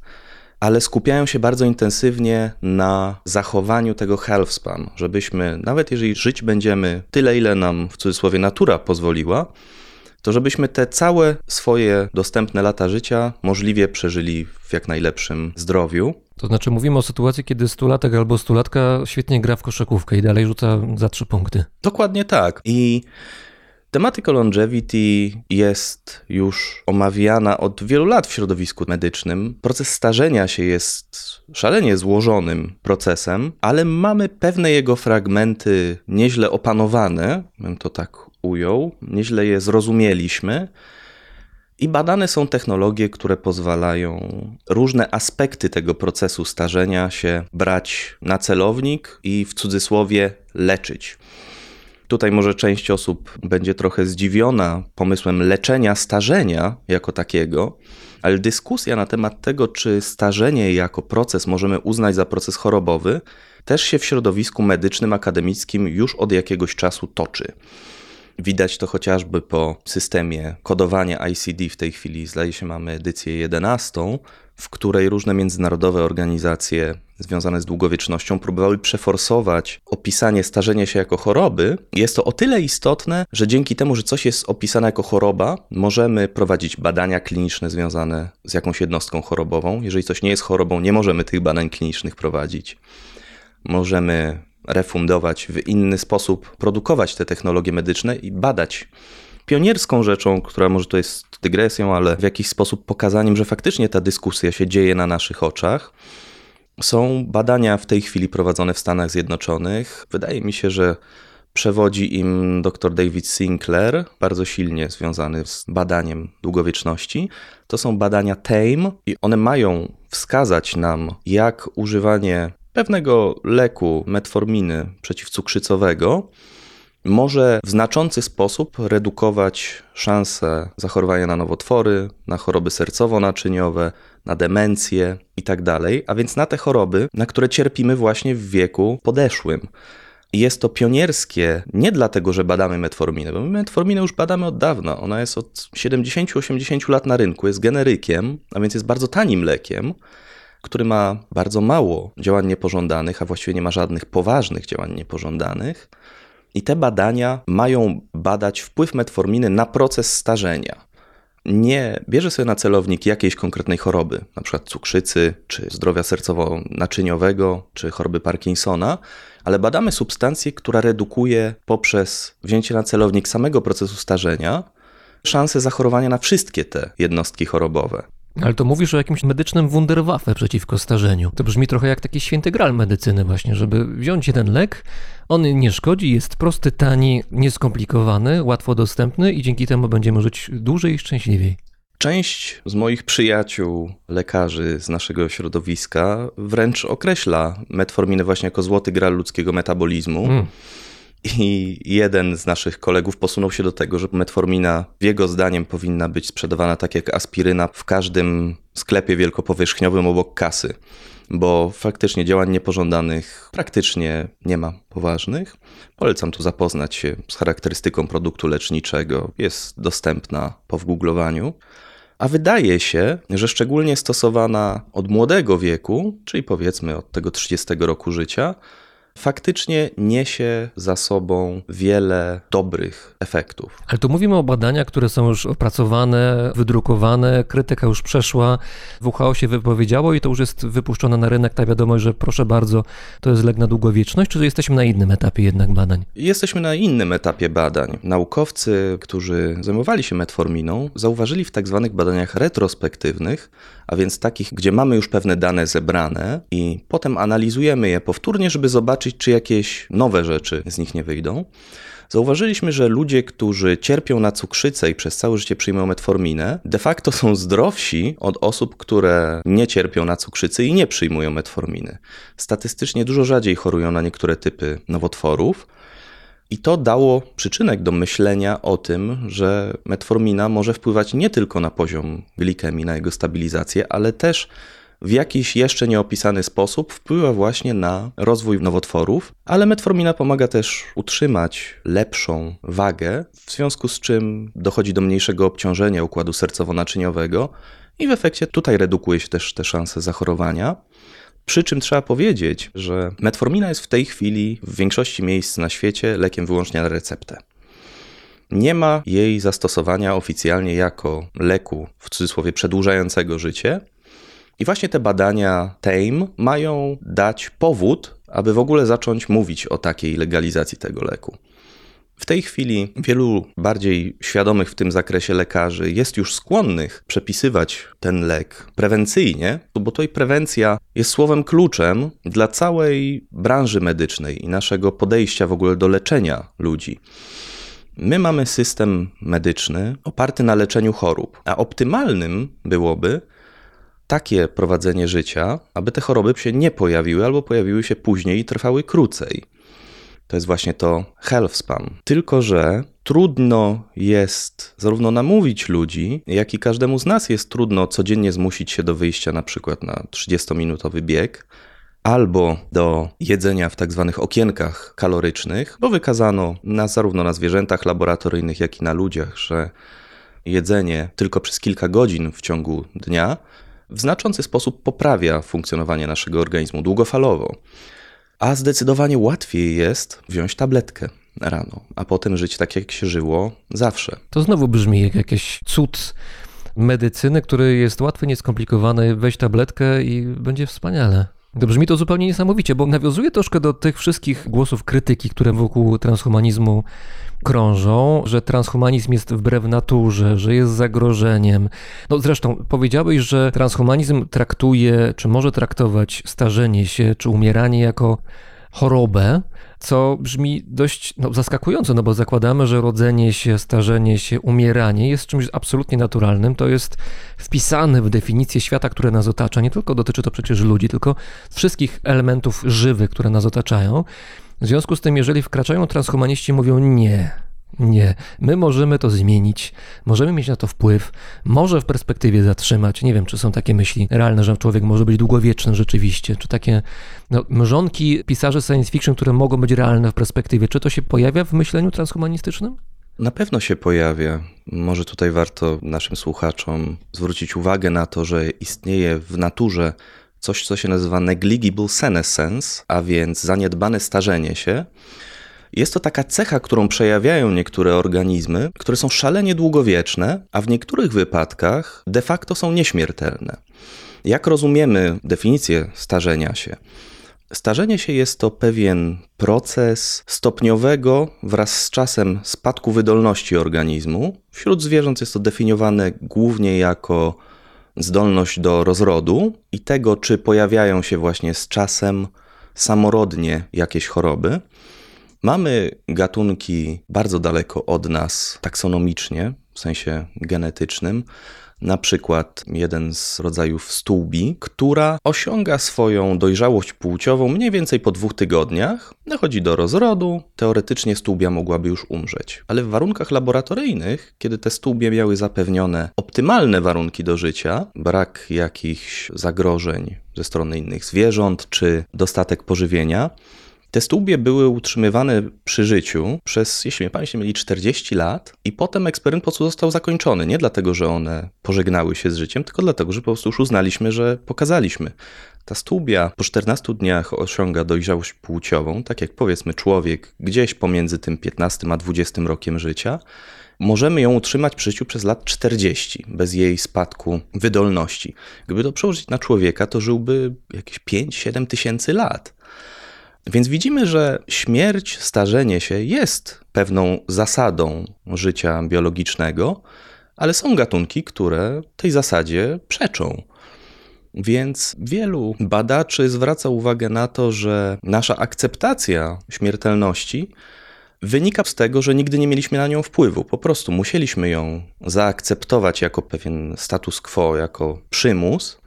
ale skupiają się bardzo intensywnie na zachowaniu tego health span, żebyśmy, nawet jeżeli żyć będziemy tyle, ile nam w cudzysłowie natura pozwoliła, to żebyśmy te całe swoje dostępne lata życia możliwie przeżyli w jak najlepszym zdrowiu.
To znaczy mówimy o sytuacji, kiedy stulatek albo stulatka świetnie gra w koszykówkę i dalej rzuca za trzy punkty.
Dokładnie tak. I tematyka longevity jest już omawiana od wielu lat w środowisku medycznym. Proces starzenia się jest szalenie złożonym procesem, ale mamy pewne jego fragmenty nieźle opanowane, bym to tak ujął, nieźle je zrozumieliśmy. I badane są technologie, które pozwalają różne aspekty tego procesu starzenia się brać na celownik i w cudzysłowie leczyć. Tutaj może część osób będzie trochę zdziwiona pomysłem leczenia starzenia jako takiego, ale dyskusja na temat tego, czy starzenie jako proces możemy uznać za proces chorobowy, też się w środowisku medycznym, akademickim już od jakiegoś czasu toczy. Widać to chociażby po systemie kodowania ICD. W tej chwili, zdaje się, mamy edycję 11, w której różne międzynarodowe organizacje związane z długowiecznością próbowały przeforsować opisanie starzenia się jako choroby. Jest to o tyle istotne, że dzięki temu, że coś jest opisane jako choroba, możemy prowadzić badania kliniczne związane z jakąś jednostką chorobową. Jeżeli coś nie jest chorobą, nie możemy tych badań klinicznych prowadzić. Możemy refundować, w inny sposób produkować te technologie medyczne i badać. Pionierską rzeczą, która może to jest dygresją, ale w jakiś sposób pokazaniem, że faktycznie ta dyskusja się dzieje na naszych oczach, są badania w tej chwili prowadzone w Stanach Zjednoczonych. Wydaje mi się, że przewodzi im dr David Sinclair, bardzo silnie związany z badaniem długowieczności. To są badania TAME i one mają wskazać nam, jak używanie pewnego leku, metforminy przeciwcukrzycowego, może w znaczący sposób redukować szanse zachorowania na nowotwory, na choroby sercowo-naczyniowe, na demencję itd., a więc na te choroby, na które cierpimy właśnie w wieku podeszłym. Jest to pionierskie nie dlatego, że badamy metforminę, bo my metforminę już badamy od dawna. Ona jest od 70-80 lat na rynku, jest generykiem, a więc jest bardzo tanim lekiem, który ma bardzo mało działań niepożądanych, a właściwie nie ma żadnych poważnych działań niepożądanych. I te badania mają badać wpływ metforminy na proces starzenia nie bierze sobie na celownik jakiejś konkretnej choroby, przykład cukrzycy, czy zdrowia sercowo-naczyniowego, czy choroby Parkinsona, ale badamy substancję, która redukuje poprzez wzięcie na celownik samego procesu starzenia szanse zachorowania na wszystkie te jednostki chorobowe.
Ale to mówisz o jakimś medycznym wunderwaffe przeciwko starzeniu. To brzmi trochę jak taki święty gral medycyny właśnie, żeby wziąć jeden lek, on nie szkodzi, jest prosty, tani, nieskomplikowany, łatwo dostępny i dzięki temu będziemy żyć dłużej i szczęśliwiej.
Część z moich przyjaciół, lekarzy z naszego środowiska wręcz określa metforminę właśnie jako złoty gral ludzkiego metabolizmu. Mm. I jeden z naszych kolegów posunął się do tego, że metformina, jego zdaniem, powinna być sprzedawana tak jak aspiryna w każdym sklepie wielkopowierzchniowym obok kasy, bo faktycznie działań niepożądanych praktycznie nie ma poważnych. Polecam tu zapoznać się z charakterystyką produktu leczniczego, jest dostępna po wgooglowaniu. A wydaje się, że szczególnie stosowana od młodego wieku, czyli powiedzmy od tego 30 roku życia, faktycznie niesie za sobą wiele dobrych efektów.
Ale tu mówimy o badaniach, które są już opracowane, wydrukowane, krytyka już przeszła, WHO się wypowiedziało i to już jest wypuszczone na rynek, ta wiadomość, że proszę bardzo, to jest lek na długowieczność, czy jesteśmy na innym etapie jednak badań?
Jesteśmy na innym etapie badań. Naukowcy, którzy zajmowali się metforminą, zauważyli w tak zwanych badaniach retrospektywnych, a więc takich, gdzie mamy już pewne dane zebrane i potem analizujemy je powtórnie, żeby zobaczyć, czy jakieś nowe rzeczy z nich nie wyjdą. Zauważyliśmy, że ludzie, którzy cierpią na cukrzycę i przez całe życie przyjmują metforminę, de facto są zdrowsi od osób, które nie cierpią na cukrzycę i nie przyjmują metforminy. Statystycznie dużo rzadziej chorują na niektóre typy nowotworów. I to dało przyczynek do myślenia o tym, że metformina może wpływać nie tylko na poziom glikemii, na jego stabilizację, ale też w jakiś jeszcze nieopisany sposób wpływa właśnie na rozwój nowotworów, ale metformina pomaga też utrzymać lepszą wagę, w związku z czym dochodzi do mniejszego obciążenia układu sercowo-naczyniowego i w efekcie tutaj redukuje się też te szanse zachorowania. Przy czym trzeba powiedzieć, że metformina jest w tej chwili w większości miejsc na świecie lekiem wyłącznie na receptę. Nie ma jej zastosowania oficjalnie jako leku, w cudzysłowie przedłużającego życie. I właśnie te badania TAME mają dać powód, aby w ogóle zacząć mówić o takiej legalizacji tego leku. W tej chwili wielu bardziej świadomych w tym zakresie lekarzy jest już skłonnych przepisywać ten lek prewencyjnie, bo i prewencja jest słowem kluczem dla całej branży medycznej i naszego podejścia w ogóle do leczenia ludzi. My mamy system medyczny oparty na leczeniu chorób, a optymalnym byłoby takie prowadzenie życia, aby te choroby się nie pojawiły albo pojawiły się później i trwały krócej. To jest właśnie to health span. Tylko, że trudno jest zarówno namówić ludzi, jak i każdemu z nas jest trudno codziennie zmusić się do wyjścia na przykład na 30-minutowy bieg, albo do jedzenia w tak zwanych okienkach kalorycznych, bo wykazano na, zarówno na zwierzętach laboratoryjnych, jak i na ludziach, że jedzenie tylko przez kilka godzin w ciągu dnia w znaczący sposób poprawia funkcjonowanie naszego organizmu długofalowo. A zdecydowanie łatwiej jest wziąć tabletkę rano, a potem żyć tak, jak się żyło zawsze.
To znowu brzmi jak jakiś cud medycyny, który jest łatwy, nieskomplikowany. Weź tabletkę i będzie wspaniale. To brzmi to zupełnie niesamowicie, bo nawiązuje troszkę do tych wszystkich głosów krytyki, które wokół transhumanizmu krążą, że transhumanizm jest wbrew naturze, że jest zagrożeniem. No zresztą powiedziałeś, że transhumanizm traktuje, czy może traktować starzenie się, czy umieranie jako chorobę, co brzmi dość no, zaskakująco, no bo zakładamy, że rodzenie się, starzenie się, umieranie jest czymś absolutnie naturalnym. To jest wpisane w definicję świata, które nas otacza. Nie tylko dotyczy to przecież ludzi, tylko wszystkich elementów żywych, które nas otaczają. W związku z tym, jeżeli wkraczają transhumaniści, mówią nie, Nie, my możemy to zmienić, możemy mieć na to wpływ, może w perspektywie zatrzymać. Nie wiem, czy są takie myśli realne, że człowiek może być długowieczny rzeczywiście, czy takie no, mrzonki pisarzy science fiction, które mogą być realne w perspektywie. Czy to się pojawia w myśleniu transhumanistycznym?
Na pewno się pojawia. Może tutaj warto naszym słuchaczom zwrócić uwagę na to, że istnieje w naturze coś, co się nazywa negligible senescence, a więc zaniedbane starzenie się. Jest to taka cecha, którą przejawiają niektóre organizmy, które są szalenie długowieczne, a w niektórych wypadkach de facto są nieśmiertelne. Jak rozumiemy definicję starzenia się? Starzenie się jest to pewien proces stopniowego wraz z czasem spadku wydolności organizmu. Wśród zwierząt jest to definiowane głównie jako zdolność do rozrodu i tego, czy pojawiają się właśnie z czasem samorodnie jakieś choroby. Mamy gatunki bardzo daleko od nas taksonomicznie, w sensie genetycznym, na przykład jeden z rodzajów stłubi, która osiąga swoją dojrzałość płciową mniej więcej po dwóch tygodniach, dochodzi do rozrodu, teoretycznie stłubia mogłaby już umrzeć. Ale w warunkach laboratoryjnych, kiedy te stłubie miały zapewnione optymalne warunki do życia, brak jakichś zagrożeń ze strony innych zwierząt czy dostatek pożywienia, te stłubie były utrzymywane przy życiu przez, jeśli mnie pamięć mieli 40 lat i potem eksperyment po prostu został zakończony. Nie dlatego, że one pożegnały się z życiem, tylko dlatego, że po prostu już uznaliśmy, że pokazaliśmy. Ta stłubia po 14 dniach osiąga dojrzałość płciową, tak jak powiedzmy człowiek gdzieś pomiędzy tym 15 a 20 rokiem życia. Możemy ją utrzymać przy życiu przez lat 40, bez jej spadku wydolności. Gdyby to przełożyć na człowieka, to żyłby jakieś 5-7 tysięcy lat. Więc widzimy, że śmierć, starzenie się jest pewną zasadą życia biologicznego, ale są gatunki, które tej zasadzie przeczą. Więc wielu badaczy zwraca uwagę na to, że nasza akceptacja śmiertelności wynika z tego, że nigdy nie mieliśmy na nią wpływu. Po prostu musieliśmy ją zaakceptować jako pewien status quo, jako przymus,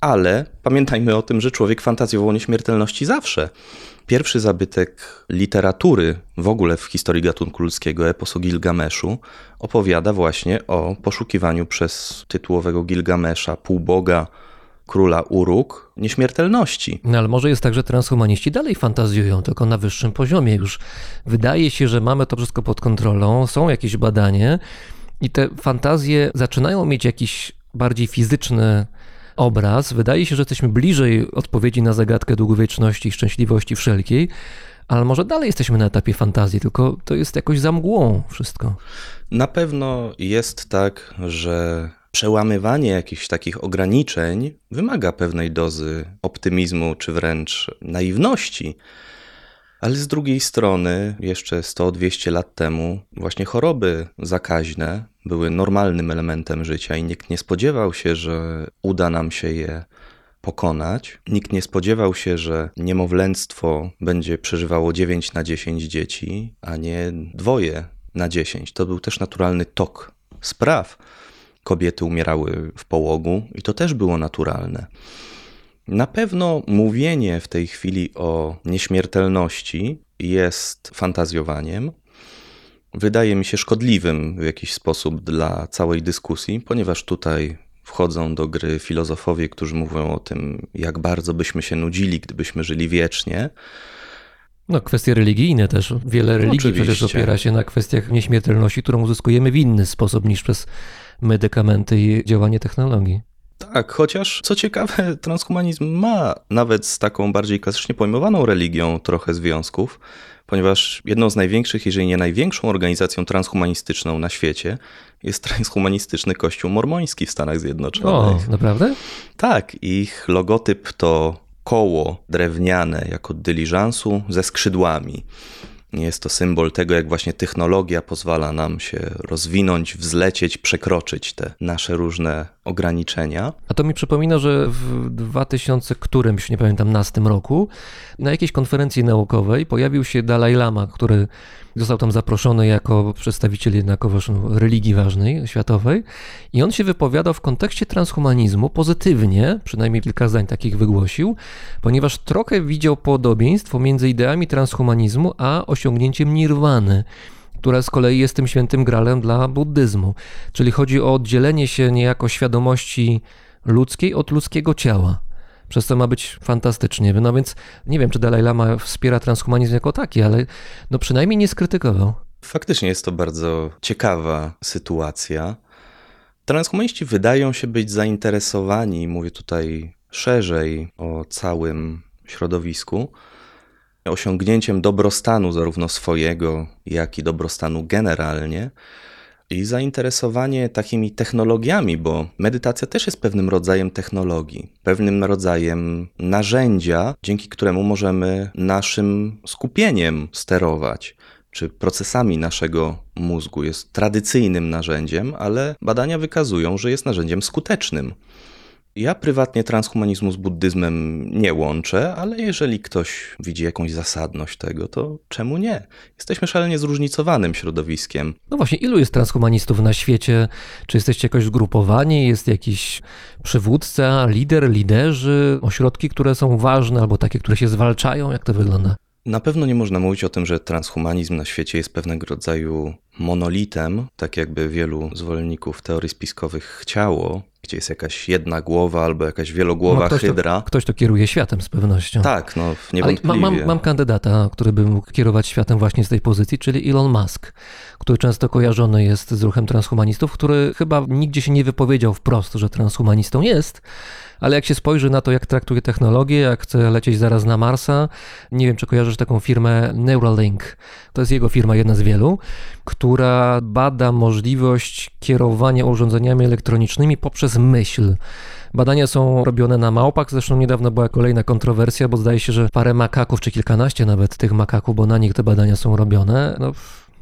ale pamiętajmy o tym, że człowiek fantazjował o nieśmiertelności zawsze. Pierwszy zabytek literatury w ogóle w historii gatunku ludzkiego, eposu Gilgameszu, opowiada właśnie o poszukiwaniu przez tytułowego Gilgamesza, półboga, króla Uruk, nieśmiertelności.
No ale może jest tak, że transhumaniści dalej fantazjują, tylko na wyższym poziomie. Już wydaje się, że mamy to wszystko pod kontrolą, są jakieś badania i te fantazje zaczynają mieć jakiś bardziej fizyczny obraz. Wydaje się, że jesteśmy bliżej odpowiedzi na zagadkę długowieczności i szczęśliwości wszelkiej, ale może dalej jesteśmy na etapie fantazji, tylko to jest jakoś za mgłą wszystko.
Na pewno jest tak, że przełamywanie jakichś takich ograniczeń wymaga pewnej dozy optymizmu czy wręcz naiwności. Ale z drugiej strony, jeszcze 100-200 lat temu, właśnie choroby zakaźne były normalnym elementem życia i nikt nie spodziewał się, że uda nam się je pokonać. Nikt nie spodziewał się, że niemowlęctwo będzie przeżywało 9 na 10 dzieci, a nie dwoje na 10. To był też naturalny tok spraw. Kobiety umierały w połogu i to też było naturalne. Na pewno mówienie w tej chwili o nieśmiertelności jest fantazjowaniem. Wydaje mi się szkodliwym w jakiś sposób dla całej dyskusji, ponieważ tutaj wchodzą do gry filozofowie, którzy mówią o tym, jak bardzo byśmy się nudzili, gdybyśmy żyli wiecznie.
No, kwestie religijne też. Wiele religii Oczywiście. przecież opiera się na kwestiach nieśmiertelności, którą uzyskujemy w inny sposób niż przez medykamenty i działanie technologii.
Tak, chociaż co ciekawe, transhumanizm ma nawet z taką bardziej klasycznie pojmowaną religią trochę związków, ponieważ jedną z największych, jeżeli nie największą organizacją transhumanistyczną na świecie jest transhumanistyczny Kościół Mormoński w Stanach Zjednoczonych.
O, naprawdę?
Tak, ich logotyp to koło drewniane jako dyliżansu ze skrzydłami. Jest to symbol tego, jak właśnie technologia pozwala nam się rozwinąć, wzlecieć, przekroczyć te nasze różne ograniczenia.
A to mi przypomina, że w 2000 którymś, nie pamiętam, na tym roku, na jakiejś konferencji naukowej pojawił się Dalaj Lama, który Został tam zaproszony jako przedstawiciel jednakowoż religii ważnej, światowej i on się wypowiadał w kontekście transhumanizmu pozytywnie, przynajmniej kilka zdań takich wygłosił, ponieważ trochę widział podobieństwo między ideami transhumanizmu a osiągnięciem nirwany. która z kolei jest tym świętym gralem dla buddyzmu. Czyli chodzi o oddzielenie się niejako świadomości ludzkiej od ludzkiego ciała. Przez co ma być fantastycznie. No więc nie wiem, czy Dalai Lama wspiera transhumanizm jako taki, ale no przynajmniej nie skrytykował.
Faktycznie jest to bardzo ciekawa sytuacja. Transhumaniści wydają się być zainteresowani, mówię tutaj szerzej o całym środowisku, osiągnięciem dobrostanu zarówno swojego, jak i dobrostanu generalnie. I zainteresowanie takimi technologiami, bo medytacja też jest pewnym rodzajem technologii, pewnym rodzajem narzędzia, dzięki któremu możemy naszym skupieniem sterować czy procesami naszego mózgu. Jest tradycyjnym narzędziem, ale badania wykazują, że jest narzędziem skutecznym. Ja prywatnie transhumanizmu z buddyzmem nie łączę, ale jeżeli ktoś widzi jakąś zasadność tego, to czemu nie? Jesteśmy szalenie zróżnicowanym środowiskiem.
No właśnie, ilu jest transhumanistów na świecie? Czy jesteście jakoś zgrupowani? Jest jakiś przywódca, lider, liderzy, ośrodki, które są ważne albo takie, które się zwalczają? Jak to wygląda?
Na pewno nie można mówić o tym, że transhumanizm na świecie jest pewnego rodzaju monolitem, tak jakby wielu zwolenników teorii spiskowych chciało, gdzie jest jakaś jedna głowa albo jakaś wielogłowa
no, ktoś
hydra.
To, ktoś to kieruje światem z pewnością.
Tak, no
Ale
niewątpliwie.
ma, mam, mam kandydata, który by mógł kierować światem właśnie z tej pozycji, czyli Elon Musk, który często kojarzony jest z ruchem transhumanistów, który chyba nigdzie się nie wypowiedział wprost, że transhumanistą jest, ale jak się spojrzy na to, jak traktuje technologię, jak chce lecieć zaraz na Marsa, nie wiem, czy kojarzysz taką firmę Neuralink. To jest jego firma, jedna z wielu, która bada możliwość kierowania urządzeniami elektronicznymi poprzez myśl. Badania są robione na małpach, zresztą niedawno była kolejna kontrowersja, bo zdaje się, że parę makaków, czy kilkanaście nawet tych makaków, bo na nich te badania są robione, no,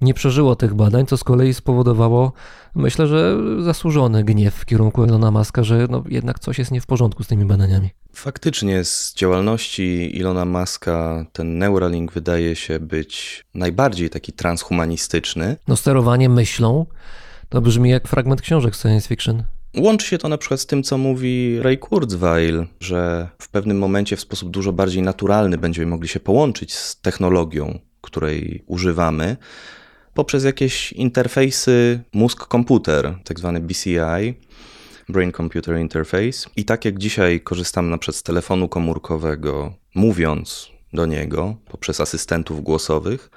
nie przeżyło tych badań, co z kolei spowodowało, myślę, że zasłużony gniew w kierunku Elona Muska, że no, jednak coś jest nie w porządku z tymi badaniami.
Faktycznie z działalności Ilona Muska ten Neuralink wydaje się być najbardziej taki transhumanistyczny.
No sterowanie myślą to brzmi jak fragment książek science fiction.
Łączy się to na przykład z tym, co mówi Ray Kurzweil, że w pewnym momencie w sposób dużo bardziej naturalny będziemy mogli się połączyć z technologią, której używamy, poprzez jakieś interfejsy mózg-komputer, tak zwany BCI, Brain Computer Interface. I tak jak dzisiaj korzystamy na przykład z telefonu komórkowego, mówiąc do niego poprzez asystentów głosowych,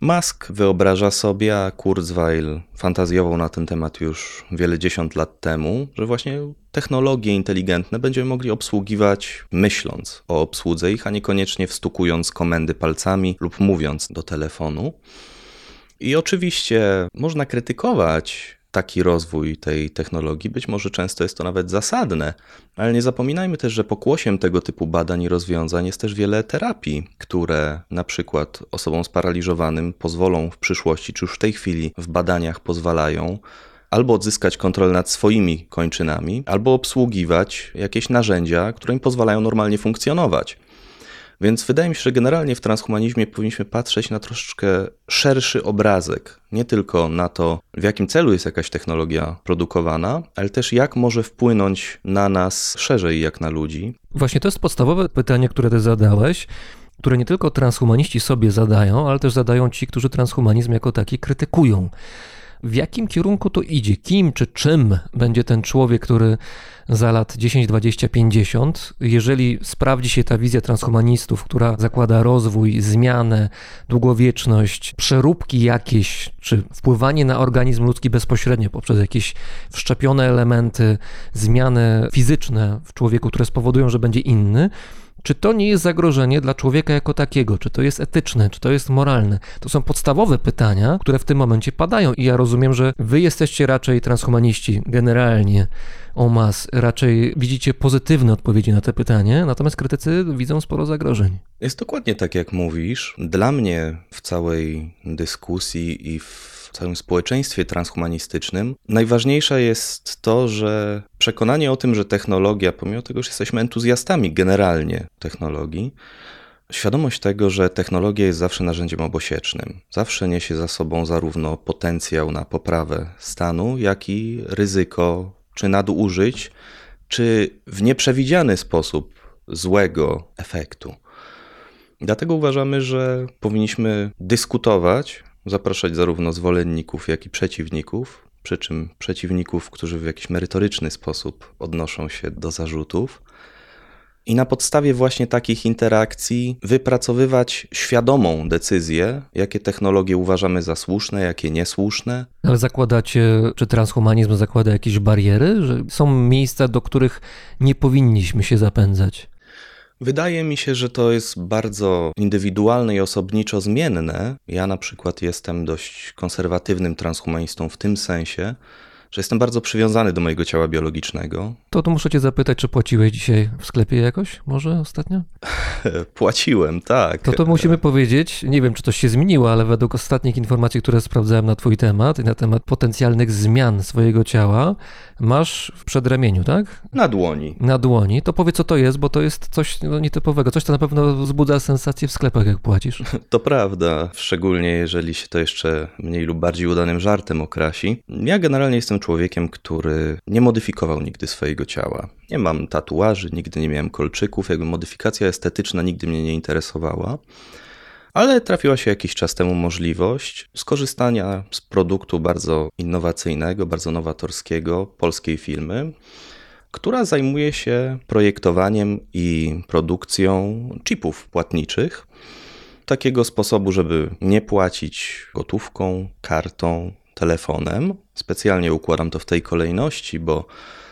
Musk wyobraża sobie, a Kurzweil fantazjował na ten temat już wiele dziesiąt lat temu, że właśnie technologie inteligentne będziemy mogli obsługiwać myśląc o obsłudze ich, a niekoniecznie wstukując komendy palcami lub mówiąc do telefonu. I oczywiście można krytykować taki rozwój tej technologii. Być może często jest to nawet zasadne, ale nie zapominajmy też, że pokłosiem tego typu badań i rozwiązań jest też wiele terapii, które na przykład osobom sparaliżowanym pozwolą w przyszłości, czy już w tej chwili w badaniach pozwalają albo odzyskać kontrolę nad swoimi kończynami, albo obsługiwać jakieś narzędzia, które im pozwalają normalnie funkcjonować. Więc wydaje mi się, że generalnie w transhumanizmie powinniśmy patrzeć na troszeczkę szerszy obrazek. Nie tylko na to, w jakim celu jest jakaś technologia produkowana, ale też jak może wpłynąć na nas szerzej, jak na ludzi.
Właśnie to jest podstawowe pytanie, które ty zadałeś, które nie tylko transhumaniści sobie zadają, ale też zadają ci, którzy transhumanizm jako taki krytykują. W jakim kierunku to idzie? Kim czy czym będzie ten człowiek, który za lat 10, 20, 50, jeżeli sprawdzi się ta wizja transhumanistów, która zakłada rozwój, zmianę, długowieczność, przeróbki jakieś, czy wpływanie na organizm ludzki bezpośrednio poprzez jakieś wszczepione elementy, zmiany fizyczne w człowieku, które spowodują, że będzie inny, czy to nie jest zagrożenie dla człowieka jako takiego? Czy to jest etyczne? Czy to jest moralne? To są podstawowe pytania, które w tym momencie padają. I ja rozumiem, że wy jesteście raczej transhumaniści generalnie o mas, raczej widzicie pozytywne odpowiedzi na te pytanie, natomiast krytycy widzą sporo zagrożeń.
Jest dokładnie tak, jak mówisz. Dla mnie w całej dyskusji i w całym społeczeństwie transhumanistycznym, najważniejsze jest to, że przekonanie o tym, że technologia, pomimo tego, że jesteśmy entuzjastami generalnie technologii, świadomość tego, że technologia jest zawsze narzędziem obosiecznym, zawsze niesie za sobą zarówno potencjał na poprawę stanu, jak i ryzyko czy nadużyć, czy w nieprzewidziany sposób złego efektu. Dlatego uważamy, że powinniśmy dyskutować zapraszać zarówno zwolenników, jak i przeciwników, przy czym przeciwników, którzy w jakiś merytoryczny sposób odnoszą się do zarzutów. I na podstawie właśnie takich interakcji wypracowywać świadomą decyzję, jakie technologie uważamy za słuszne, jakie niesłuszne.
Ale zakładacie, czy transhumanizm zakłada jakieś bariery, że są miejsca, do których nie powinniśmy się zapędzać?
Wydaje mi się, że to jest bardzo indywidualne i osobniczo zmienne. Ja na przykład jestem dość konserwatywnym transhumanistą w tym sensie, że jestem bardzo przywiązany do mojego ciała biologicznego.
To, to muszę cię zapytać, czy płaciłeś dzisiaj w sklepie jakoś? Może ostatnio?
Płaciłem, tak.
To to musimy powiedzieć, nie wiem, czy to się zmieniło, ale według ostatnich informacji, które sprawdzałem na twój temat i na temat potencjalnych zmian swojego ciała, masz w przedramieniu, tak?
Na dłoni.
Na dłoni. To powiedz, co to jest, bo to jest coś no, nietypowego. Coś, co na pewno wzbudza sensację w sklepach, jak płacisz.
To prawda, szczególnie jeżeli się to jeszcze mniej lub bardziej udanym żartem okrasi. Ja generalnie jestem człowiekiem, który nie modyfikował nigdy swojego ciała. Nie mam tatuaży, nigdy nie miałem kolczyków, jakby modyfikacja estetyczna nigdy mnie nie interesowała. Ale trafiła się jakiś czas temu możliwość skorzystania z produktu bardzo innowacyjnego, bardzo nowatorskiego polskiej firmy, która zajmuje się projektowaniem i produkcją chipów płatniczych. Takiego sposobu, żeby nie płacić gotówką, kartą, telefonem. Specjalnie układam to w tej kolejności, bo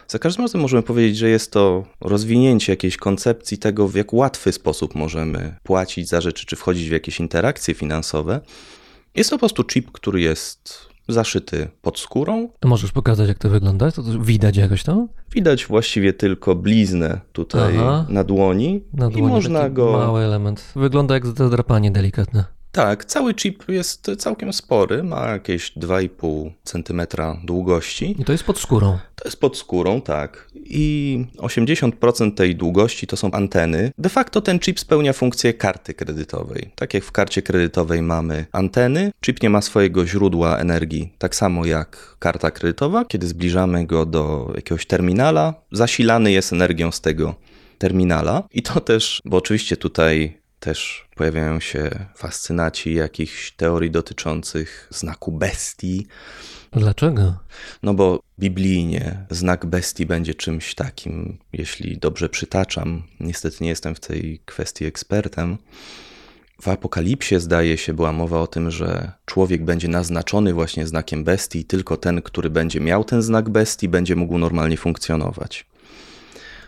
za każdym razem możemy powiedzieć, że jest to rozwinięcie jakiejś koncepcji tego, w jak łatwy sposób możemy płacić za rzeczy, czy wchodzić w jakieś interakcje finansowe. Jest to po prostu chip, który jest zaszyty pod skórą.
Możesz pokazać, jak to wygląda? To, to widać jakoś to?
Widać właściwie tylko bliznę tutaj
Aha.
na dłoni.
Na dłoni
I można go.
Mały element. Wygląda jak zadrapanie delikatne.
Tak, cały chip jest całkiem spory, ma jakieś 2,5 cm długości.
I to jest pod skórą.
To jest pod skórą, tak. I 80% tej długości to są anteny. De facto ten chip spełnia funkcję karty kredytowej. Tak jak w karcie kredytowej mamy anteny, chip nie ma swojego źródła energii, tak samo jak karta kredytowa. Kiedy zbliżamy go do jakiegoś terminala, zasilany jest energią z tego terminala. I to też, bo oczywiście tutaj też pojawiają się fascynaci jakichś teorii dotyczących znaku bestii.
Dlaczego?
No bo biblijnie znak bestii będzie czymś takim, jeśli dobrze przytaczam. Niestety nie jestem w tej kwestii ekspertem. W Apokalipsie zdaje się była mowa o tym, że człowiek będzie naznaczony właśnie znakiem bestii, i tylko ten, który będzie miał ten znak bestii, będzie mógł normalnie funkcjonować.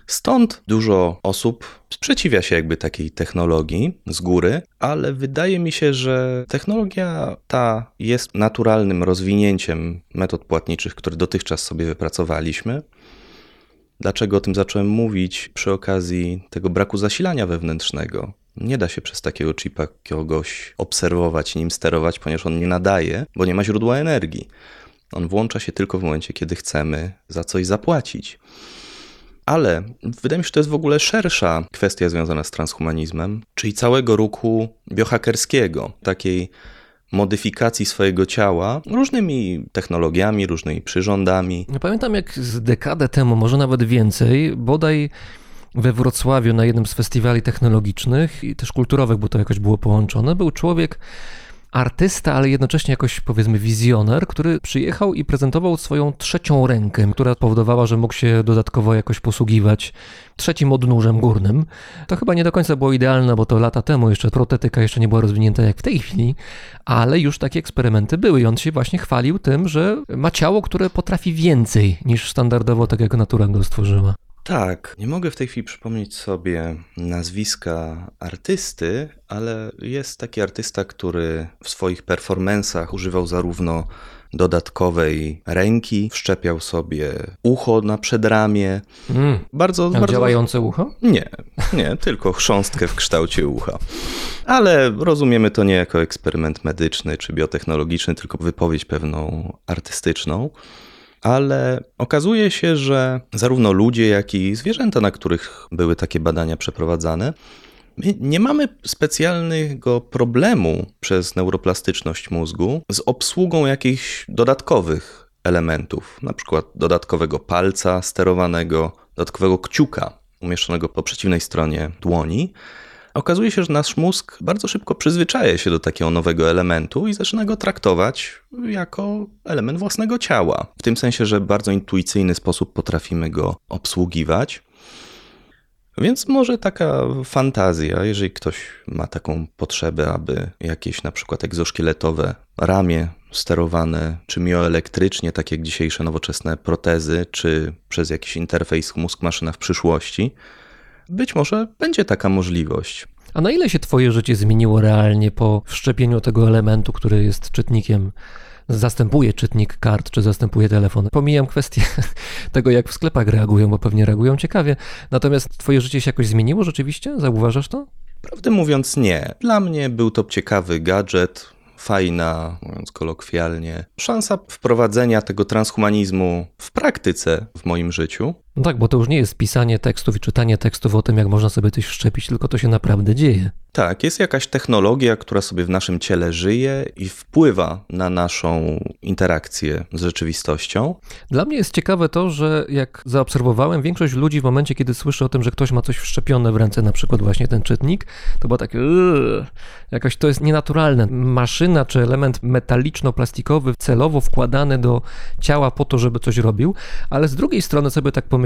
Stąd dużo osób sprzeciwia się jakby takiej technologii z góry, ale wydaje mi się, że technologia ta jest naturalnym rozwinięciem metod płatniczych, które dotychczas sobie wypracowaliśmy. Dlaczego o tym zacząłem mówić przy okazji tego braku zasilania wewnętrznego? Nie da się przez takiego chipa kogoś obserwować nim sterować, ponieważ on nie nadaje, bo nie ma źródła energii. On włącza się tylko w momencie, kiedy chcemy za coś zapłacić. Ale wydaje mi się, że to jest w ogóle szersza kwestia związana z transhumanizmem, czyli całego ruchu biohackerskiego, takiej modyfikacji swojego ciała różnymi technologiami, różnymi przyrządami.
Pamiętam jak z dekadę temu, może nawet więcej, bodaj we Wrocławiu na jednym z festiwali technologicznych i też kulturowych, bo to jakoś było połączone, był człowiek, artysta, ale jednocześnie jakoś powiedzmy wizjoner, który przyjechał i prezentował swoją trzecią rękę, która powodowała, że mógł się dodatkowo jakoś posługiwać trzecim odnóżem górnym. To chyba nie do końca było idealne, bo to lata temu jeszcze protetyka jeszcze nie była rozwinięta jak w tej chwili, ale już takie eksperymenty były i on się właśnie chwalił tym, że ma ciało, które potrafi więcej niż standardowo tak jak natura go stworzyła.
Tak, nie mogę w tej chwili przypomnieć sobie nazwiska artysty, ale jest taki artysta, który w swoich performansach używał zarówno dodatkowej ręki, wszczepiał sobie ucho na przedramię.
Mm.
Bardzo, bardzo
działające ucho?
Nie, nie, tylko chrząstkę w kształcie ucha. Ale rozumiemy to nie jako eksperyment medyczny czy biotechnologiczny, tylko wypowiedź pewną artystyczną. Ale okazuje się, że zarówno ludzie, jak i zwierzęta, na których były takie badania przeprowadzane, nie mamy specjalnego problemu przez neuroplastyczność mózgu z obsługą jakichś dodatkowych elementów, na przykład dodatkowego palca sterowanego, dodatkowego kciuka umieszczonego po przeciwnej stronie dłoni, Okazuje się, że nasz mózg bardzo szybko przyzwyczaja się do takiego nowego elementu i zaczyna go traktować jako element własnego ciała. W tym sensie, że bardzo intuicyjny sposób potrafimy go obsługiwać. Więc może taka fantazja, jeżeli ktoś ma taką potrzebę, aby jakieś na przykład egzoszkieletowe ramię sterowane czy mioelektrycznie, tak jak dzisiejsze nowoczesne protezy, czy przez jakiś interfejs mózg-maszyna w przyszłości, być może będzie taka możliwość.
A na ile się twoje życie zmieniło realnie po wszczepieniu tego elementu, który jest czytnikiem zastępuje czytnik kart, czy zastępuje telefon. Pomijam kwestię tego, jak w sklepach reagują, bo pewnie reagują ciekawie. Natomiast twoje życie się jakoś zmieniło rzeczywiście? Zauważasz to?
Prawdę mówiąc, nie. Dla mnie był to ciekawy gadżet, fajna, mówiąc kolokwialnie, szansa wprowadzenia tego transhumanizmu w praktyce w moim życiu.
No tak, bo to już nie jest pisanie tekstów i czytanie tekstów o tym, jak można sobie coś wszczepić, tylko to się naprawdę dzieje.
Tak, jest jakaś technologia, która sobie w naszym ciele żyje i wpływa na naszą interakcję z rzeczywistością.
Dla mnie jest ciekawe to, że jak zaobserwowałem, większość ludzi w momencie, kiedy słyszy o tym, że ktoś ma coś wszczepione w ręce, na przykład właśnie ten czytnik, to było takie jakoś to jest nienaturalne. Maszyna czy element metaliczno-plastikowy celowo wkładany do ciała po to, żeby coś robił, ale z drugiej strony sobie tak pomyślałem,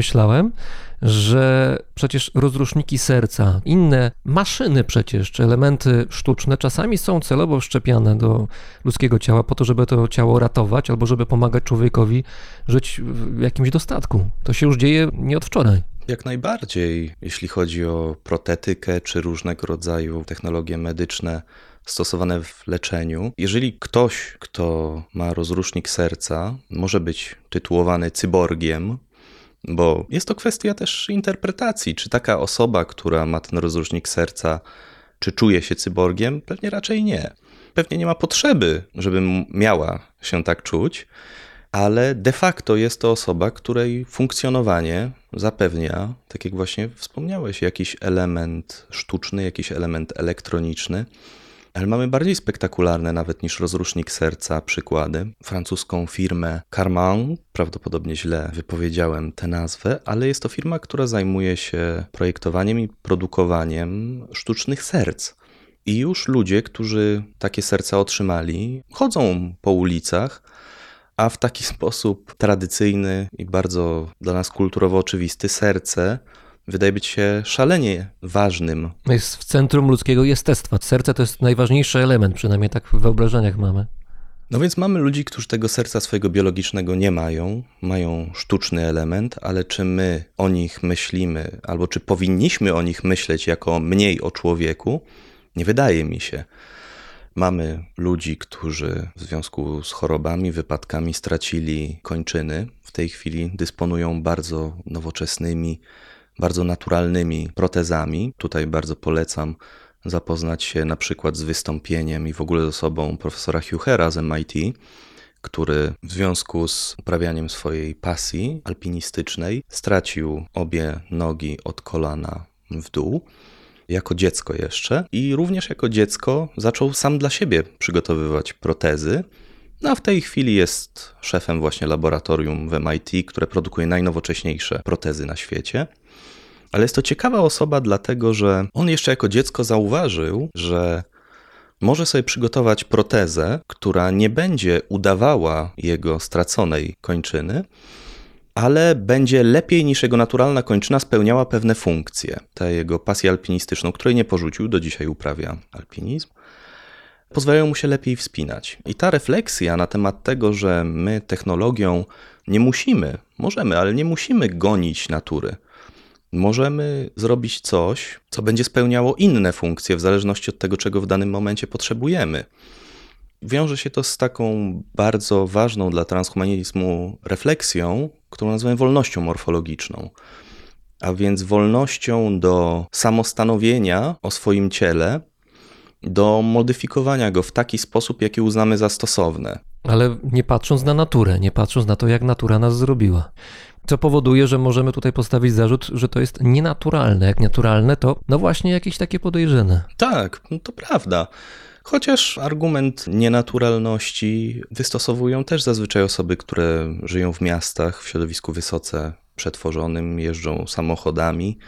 że przecież rozruszniki serca, inne maszyny przecież, czy elementy sztuczne czasami są celowo wszczepiane do ludzkiego ciała po to, żeby to ciało ratować albo żeby pomagać człowiekowi żyć w jakimś dostatku. To się już dzieje nie od wczoraj.
Jak najbardziej, jeśli chodzi o protetykę czy różnego rodzaju technologie medyczne stosowane w leczeniu. Jeżeli ktoś, kto ma rozrusznik serca, może być tytułowany cyborgiem, bo jest to kwestia też interpretacji, czy taka osoba, która ma ten rozrusznik serca, czy czuje się cyborgiem? Pewnie raczej nie. Pewnie nie ma potrzeby, żeby miała się tak czuć, ale de facto jest to osoba, której funkcjonowanie zapewnia, tak jak właśnie wspomniałeś, jakiś element sztuczny, jakiś element elektroniczny. Ale mamy bardziej spektakularne nawet niż rozrusznik serca przykłady. Francuską firmę Carman, prawdopodobnie źle wypowiedziałem tę nazwę, ale jest to firma, która zajmuje się projektowaniem i produkowaniem sztucznych serc. I już ludzie, którzy takie serca otrzymali, chodzą po ulicach, a w taki sposób tradycyjny i bardzo dla nas kulturowo oczywisty serce wydaje być się szalenie ważnym.
Jest w centrum ludzkiego jestestwa. Serce to jest najważniejszy element, przynajmniej tak w wyobrażeniach mamy.
No więc mamy ludzi, którzy tego serca swojego biologicznego nie mają, mają sztuczny element, ale czy my o nich myślimy, albo czy powinniśmy o nich myśleć jako mniej o człowieku, nie wydaje mi się. Mamy ludzi, którzy w związku z chorobami, wypadkami stracili kończyny. W tej chwili dysponują bardzo nowoczesnymi, bardzo naturalnymi protezami. Tutaj bardzo polecam zapoznać się na przykład z wystąpieniem i w ogóle z osobą profesora Huchera z MIT, który w związku z uprawianiem swojej pasji alpinistycznej stracił obie nogi od kolana w dół. Jako dziecko jeszcze, i również jako dziecko zaczął sam dla siebie przygotowywać protezy. No a w tej chwili jest szefem właśnie laboratorium w MIT, które produkuje najnowocześniejsze protezy na świecie. Ale jest to ciekawa osoba, dlatego że on jeszcze jako dziecko zauważył, że może sobie przygotować protezę, która nie będzie udawała jego straconej kończyny, ale będzie lepiej niż jego naturalna kończyna spełniała pewne funkcje. Tę jego pasję alpinistyczną, której nie porzucił, do dzisiaj uprawia alpinizm, pozwalają mu się lepiej wspinać. I ta refleksja na temat tego, że my technologią nie musimy, możemy, ale nie musimy gonić natury możemy zrobić coś, co będzie spełniało inne funkcje w zależności od tego, czego w danym momencie potrzebujemy. Wiąże się to z taką bardzo ważną dla transhumanizmu refleksją, którą nazywamy wolnością morfologiczną. A więc wolnością do samostanowienia o swoim ciele, do modyfikowania go w taki sposób, jaki uznamy za stosowne.
Ale nie patrząc na naturę, nie patrząc na to, jak natura nas zrobiła. Co powoduje, że możemy tutaj postawić zarzut, że to jest nienaturalne. Jak naturalne, to no właśnie jakieś takie podejrzane.
Tak, no to prawda. Chociaż argument nienaturalności wystosowują też zazwyczaj osoby, które żyją w miastach, w środowisku wysoce przetworzonym, jeżdżą samochodami,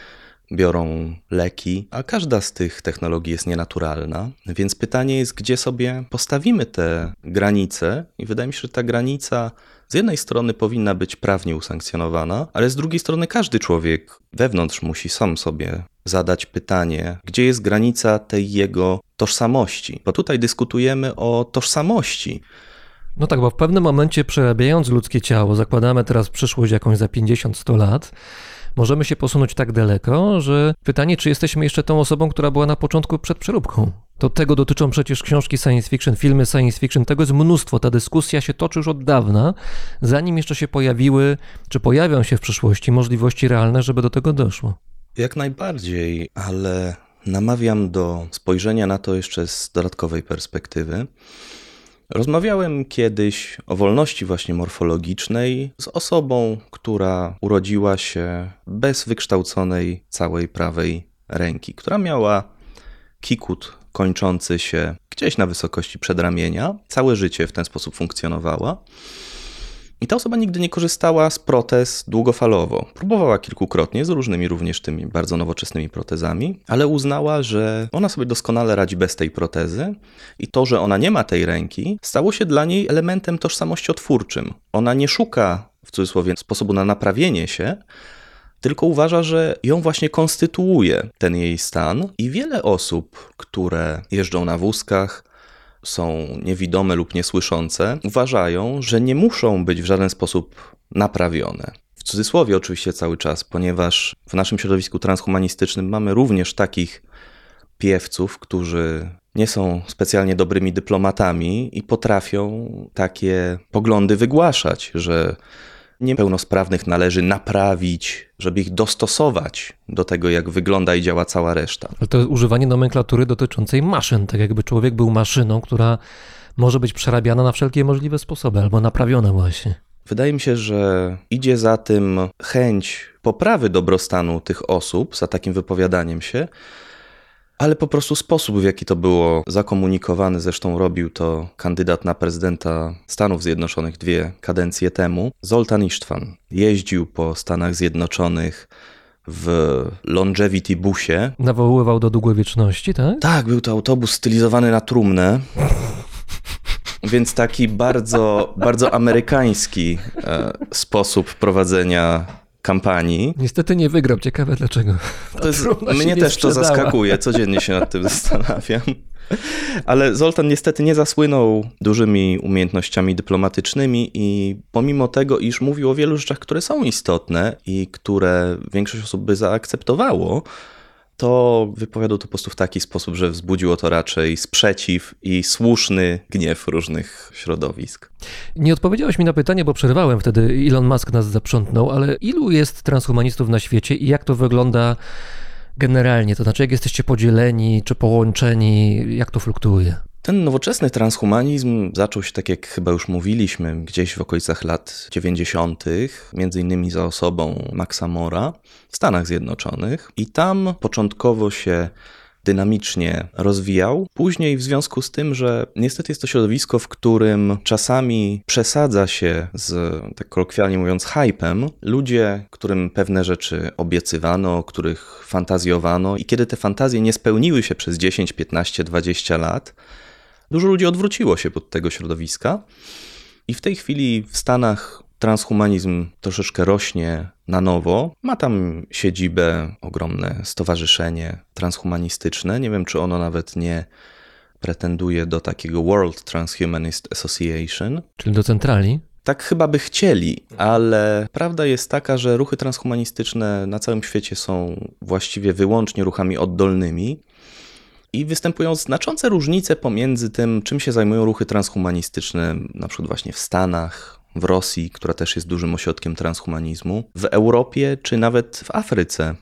biorą leki, a każda z tych technologii jest nienaturalna. Więc pytanie jest, gdzie sobie postawimy te granice, i wydaje mi się, że ta granica z jednej strony powinna być prawnie usankcjonowana, ale z drugiej strony każdy człowiek wewnątrz musi sam sobie zadać pytanie, gdzie jest granica tej jego tożsamości. Bo tutaj dyskutujemy o tożsamości.
No tak, bo w pewnym momencie przerabiając ludzkie ciało, zakładamy teraz przyszłość jakąś za 50-100 lat, możemy się posunąć tak daleko, że pytanie, czy jesteśmy jeszcze tą osobą, która była na początku przed przeróbką. To tego dotyczą przecież książki science fiction, filmy science fiction, tego jest mnóstwo. Ta dyskusja się toczy już od dawna, zanim jeszcze się pojawiły, czy pojawią się w przyszłości możliwości realne, żeby do tego doszło.
Jak najbardziej, ale namawiam do spojrzenia na to jeszcze z dodatkowej perspektywy. Rozmawiałem kiedyś o wolności właśnie morfologicznej z osobą, która urodziła się bez wykształconej całej prawej ręki, która miała kikut kończący się gdzieś na wysokości przedramienia. Całe życie w ten sposób funkcjonowała. I ta osoba nigdy nie korzystała z protez długofalowo. Próbowała kilkukrotnie z różnymi również tymi bardzo nowoczesnymi protezami, ale uznała, że ona sobie doskonale radzi bez tej protezy i to, że ona nie ma tej ręki, stało się dla niej elementem tożsamościotwórczym. Ona nie szuka, w cudzysłowie, sposobu na naprawienie się, tylko uważa, że ją właśnie konstytuuje ten jej stan i wiele osób, które jeżdżą na wózkach, są niewidome lub niesłyszące, uważają, że nie muszą być w żaden sposób naprawione. W cudzysłowie oczywiście cały czas, ponieważ w naszym środowisku transhumanistycznym mamy również takich piewców, którzy nie są specjalnie dobrymi dyplomatami i potrafią takie poglądy wygłaszać, że niepełnosprawnych należy naprawić, żeby ich dostosować do tego, jak wygląda i działa cała reszta.
Ale to jest używanie nomenklatury dotyczącej maszyn, tak jakby człowiek był maszyną, która może być przerabiana na wszelkie możliwe sposoby albo naprawiona właśnie.
Wydaje mi się, że idzie za tym chęć poprawy dobrostanu tych osób, za takim wypowiadaniem się, ale po prostu sposób, w jaki to było zakomunikowane, zresztą robił to kandydat na prezydenta Stanów Zjednoczonych dwie kadencje temu, Zoltan Isztwan. Jeździł po Stanach Zjednoczonych w longevity busie.
Nawoływał do długowieczności, tak?
Tak, był to autobus stylizowany na trumnę. Więc taki bardzo, bardzo amerykański e, sposób prowadzenia kampanii.
Niestety nie wygrał, ciekawe dlaczego.
To jest, mnie też to zaskakuje, codziennie się nad tym zastanawiam. Ale Zoltan niestety nie zasłynął dużymi umiejętnościami dyplomatycznymi i pomimo tego, iż mówił o wielu rzeczach, które są istotne i które większość osób by zaakceptowało, to wypowiadał to po prostu w taki sposób, że wzbudziło to raczej sprzeciw i słuszny gniew różnych środowisk.
Nie odpowiedziałeś mi na pytanie, bo przerwałem wtedy, Elon Musk nas zaprzątnął, ale ilu jest transhumanistów na świecie i jak to wygląda generalnie? To znaczy, jak jesteście podzieleni czy połączeni, jak to fluktuuje?
Ten nowoczesny transhumanizm zaczął się, tak jak chyba już mówiliśmy, gdzieś w okolicach lat 90., między innymi za osobą Maxa Mora w Stanach Zjednoczonych. I tam początkowo się dynamicznie rozwijał. Później, w związku z tym, że niestety jest to środowisko, w którym czasami przesadza się z, tak kolokwialnie mówiąc, hypem, ludzie, którym pewne rzeczy obiecywano, których fantazjowano, i kiedy te fantazje nie spełniły się przez 10, 15, 20 lat, Dużo ludzi odwróciło się pod tego środowiska i w tej chwili w Stanach transhumanizm troszeczkę rośnie na nowo. Ma tam siedzibę, ogromne stowarzyszenie transhumanistyczne. Nie wiem, czy ono nawet nie pretenduje do takiego World Transhumanist Association.
Czyli do centrali?
Tak chyba by chcieli, ale prawda jest taka, że ruchy transhumanistyczne na całym świecie są właściwie wyłącznie ruchami oddolnymi i występują znaczące różnice pomiędzy tym, czym się zajmują ruchy transhumanistyczne, na przykład właśnie w Stanach, w Rosji, która też jest dużym ośrodkiem transhumanizmu, w Europie czy nawet w Afryce.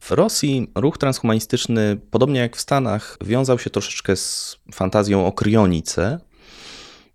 W Rosji ruch transhumanistyczny, podobnie jak w Stanach, wiązał się troszeczkę z fantazją o kryonice.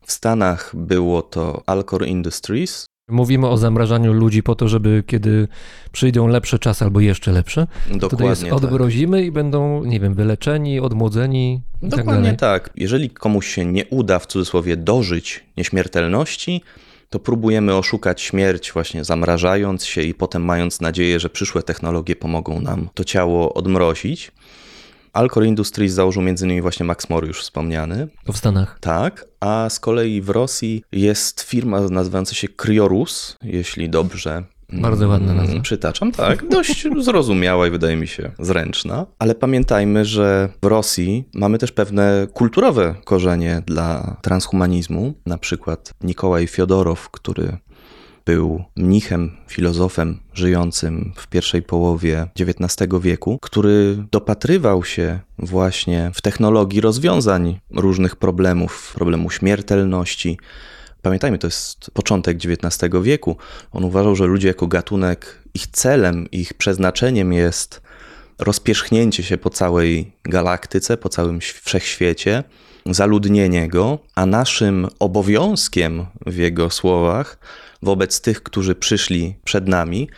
W Stanach było to Alcor Industries,
Mówimy o zamrażaniu ludzi po to, żeby kiedy przyjdą lepsze czasy albo jeszcze lepsze,
Dokładnie
to jest odmrozimy tak. i będą, nie wiem, wyleczeni, odmłodzeni.
Dokładnie tak, tak. Jeżeli komuś się nie uda w cudzysłowie dożyć nieśmiertelności, to próbujemy oszukać śmierć właśnie zamrażając się i potem mając nadzieję, że przyszłe technologie pomogą nam to ciało odmrozić. Alcor Industries założył między innymi właśnie Max More już wspomniany.
W Stanach.
Tak, a z kolei w Rosji jest firma nazywająca się Kryorus, jeśli dobrze
Bardzo ładna nazwa.
Mm, Przytaczam, tak. Dość zrozumiała i wydaje mi się zręczna. Ale pamiętajmy, że w Rosji mamy też pewne kulturowe korzenie dla transhumanizmu. Na przykład Nikołaj Fiodorow, który był mnichem, filozofem żyjącym w pierwszej połowie XIX wieku, który dopatrywał się właśnie w technologii rozwiązań różnych problemów, problemu śmiertelności, Pamiętajmy, to jest początek XIX wieku. On uważał, że ludzie jako gatunek, ich celem, ich przeznaczeniem jest rozpierzchnięcie się po całej galaktyce, po całym wszechświecie, zaludnienie go, a naszym obowiązkiem w jego słowach wobec tych, którzy przyszli przed nami,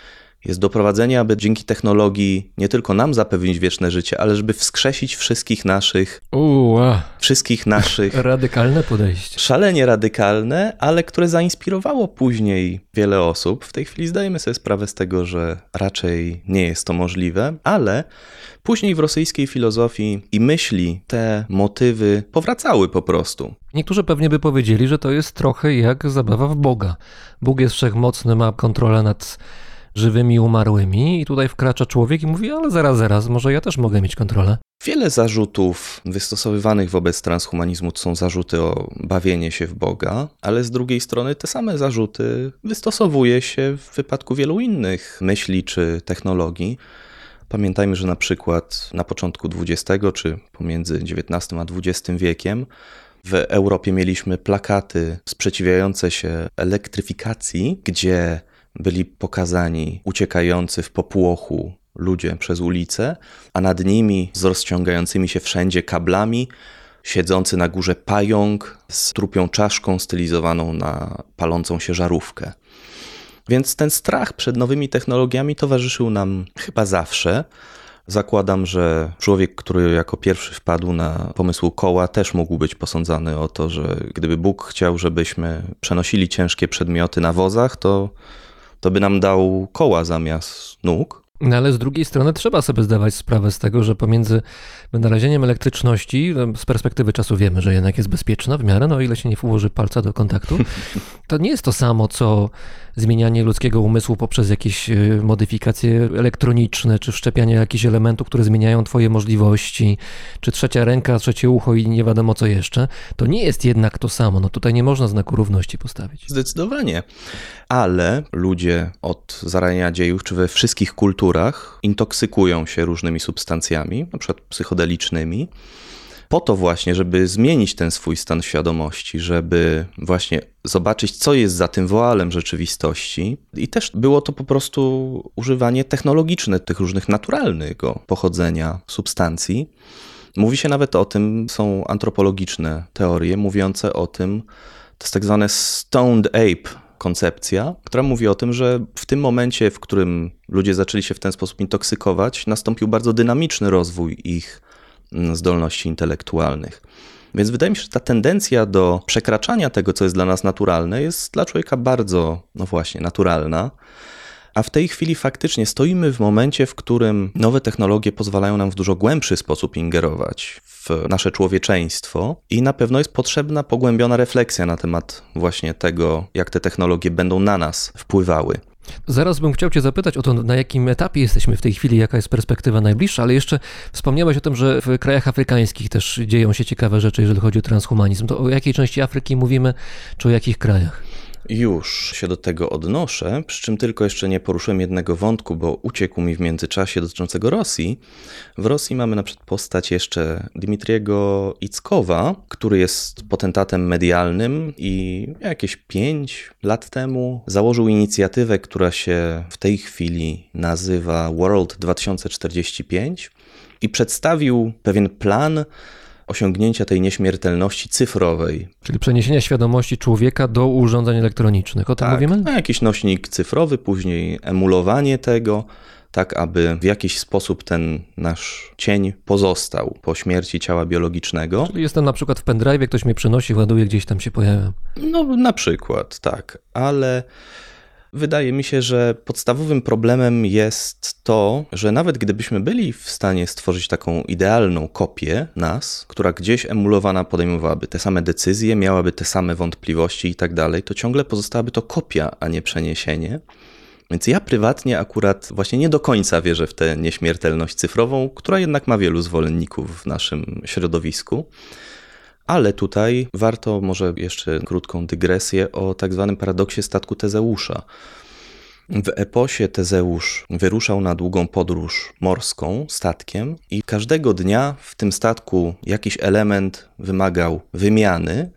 jest doprowadzenie, aby dzięki technologii nie tylko nam zapewnić wieczne życie, ale żeby wskrzesić wszystkich naszych,
Uła,
wszystkich naszych
radykalne podejście.
szalenie radykalne, ale które zainspirowało później wiele osób. W tej chwili zdajemy sobie sprawę z tego, że raczej nie jest to możliwe, ale później w rosyjskiej filozofii i myśli te motywy powracały po prostu.
Niektórzy pewnie by powiedzieli, że to jest trochę jak zabawa w Boga. Bóg jest wszechmocny, ma kontrolę nad żywymi umarłymi i tutaj wkracza człowiek i mówi, ale zaraz, zaraz, może ja też mogę mieć kontrolę.
Wiele zarzutów wystosowywanych wobec transhumanizmu to są zarzuty o bawienie się w Boga, ale z drugiej strony te same zarzuty wystosowuje się w wypadku wielu innych myśli czy technologii. Pamiętajmy, że na przykład na początku XX czy pomiędzy XIX a XX wiekiem w Europie mieliśmy plakaty sprzeciwiające się elektryfikacji, gdzie byli pokazani uciekający w popłochu ludzie przez ulicę, a nad nimi z rozciągającymi się wszędzie kablami siedzący na górze pająk z trupią czaszką stylizowaną na palącą się żarówkę. Więc ten strach przed nowymi technologiami towarzyszył nam chyba zawsze. Zakładam, że człowiek, który jako pierwszy wpadł na pomysł koła, też mógł być posądzany o to, że gdyby Bóg chciał, żebyśmy przenosili ciężkie przedmioty na wozach, to, to by nam dał koła zamiast nóg.
No ale z drugiej strony trzeba sobie zdawać sprawę z tego, że pomiędzy wynalezieniem elektryczności, no, z perspektywy czasu wiemy, że jednak jest bezpieczna w miarę, no o ile się nie włoży palca do kontaktu, to nie jest to samo, co zmienianie ludzkiego umysłu poprzez jakieś y, modyfikacje elektroniczne, czy wszczepianie jakichś elementów, które zmieniają twoje możliwości, czy trzecia ręka, trzecie ucho i nie wiadomo co jeszcze. To nie jest jednak to samo. No tutaj nie można znaku równości postawić.
Zdecydowanie. Ale ludzie od zarania dziejów, czy we wszystkich kulturach, intoksykują się różnymi substancjami, na przykład psychodelicznymi, po to właśnie, żeby zmienić ten swój stan świadomości, żeby właśnie zobaczyć, co jest za tym woalem rzeczywistości. I też było to po prostu używanie technologiczne tych różnych naturalnego pochodzenia substancji. Mówi się nawet o tym, są antropologiczne teorie mówiące o tym, to jest tak zwane stoned ape, koncepcja, która mówi o tym, że w tym momencie, w którym ludzie zaczęli się w ten sposób intoksykować, nastąpił bardzo dynamiczny rozwój ich zdolności intelektualnych. Więc wydaje mi się, że ta tendencja do przekraczania tego, co jest dla nas naturalne, jest dla człowieka bardzo, no właśnie, naturalna. A w tej chwili faktycznie stoimy w momencie, w którym nowe technologie pozwalają nam w dużo głębszy sposób ingerować w nasze człowieczeństwo i na pewno jest potrzebna pogłębiona refleksja na temat właśnie tego, jak te technologie będą na nas wpływały.
Zaraz bym chciał Cię zapytać o to, na jakim etapie jesteśmy w tej chwili, jaka jest perspektywa najbliższa, ale jeszcze wspomniałeś o tym, że w krajach afrykańskich też dzieją się ciekawe rzeczy, jeżeli chodzi o transhumanizm. To o jakiej części Afryki mówimy, czy o jakich krajach?
Już się do tego odnoszę, przy czym tylko jeszcze nie poruszyłem jednego wątku, bo uciekł mi w międzyczasie dotyczącego Rosji. W Rosji mamy na przykład postać jeszcze Dmitriego Ickowa, który jest potentatem medialnym i jakieś 5 lat temu założył inicjatywę, która się w tej chwili nazywa World 2045 i przedstawił pewien plan osiągnięcia tej nieśmiertelności cyfrowej.
Czyli przeniesienia świadomości człowieka do urządzeń elektronicznych. O tym
tak,
mówimy?
Jakiś nośnik cyfrowy, później emulowanie tego. tak aby w jakiś sposób ten nasz cień pozostał po śmierci ciała biologicznego.
Czyli jestem na przykład w pendrive, ktoś mnie przynosi, ładuje, gdzieś tam się pojawia.
No, na przykład, tak, ale wydaje mi się, że podstawowym problemem jest to, że nawet gdybyśmy byli w stanie stworzyć taką idealną kopię nas, która gdzieś emulowana podejmowałaby te same decyzje, miałaby te same wątpliwości i tak dalej, to ciągle pozostałaby to kopia, a nie przeniesienie. Więc ja prywatnie akurat właśnie nie do końca wierzę w tę nieśmiertelność cyfrową, która jednak ma wielu zwolenników w naszym środowisku. Ale tutaj warto może jeszcze krótką dygresję o tak zwanym paradoksie statku Tezeusza. W eposie Tezeusz wyruszał na długą podróż morską statkiem i każdego dnia w tym statku jakiś element wymagał wymiany,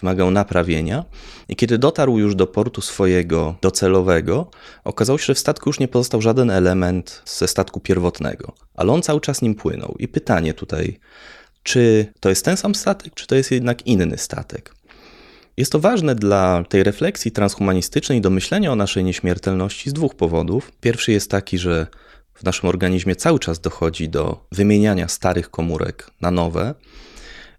wymagał naprawienia. I kiedy dotarł już do portu swojego docelowego, okazało się, że w statku już nie pozostał żaden element ze statku pierwotnego, ale on cały czas nim płynął. I pytanie tutaj czy to jest ten sam statek, czy to jest jednak inny statek. Jest to ważne dla tej refleksji transhumanistycznej do myślenia o naszej nieśmiertelności z dwóch powodów. Pierwszy jest taki, że w naszym organizmie cały czas dochodzi do wymieniania starych komórek na nowe.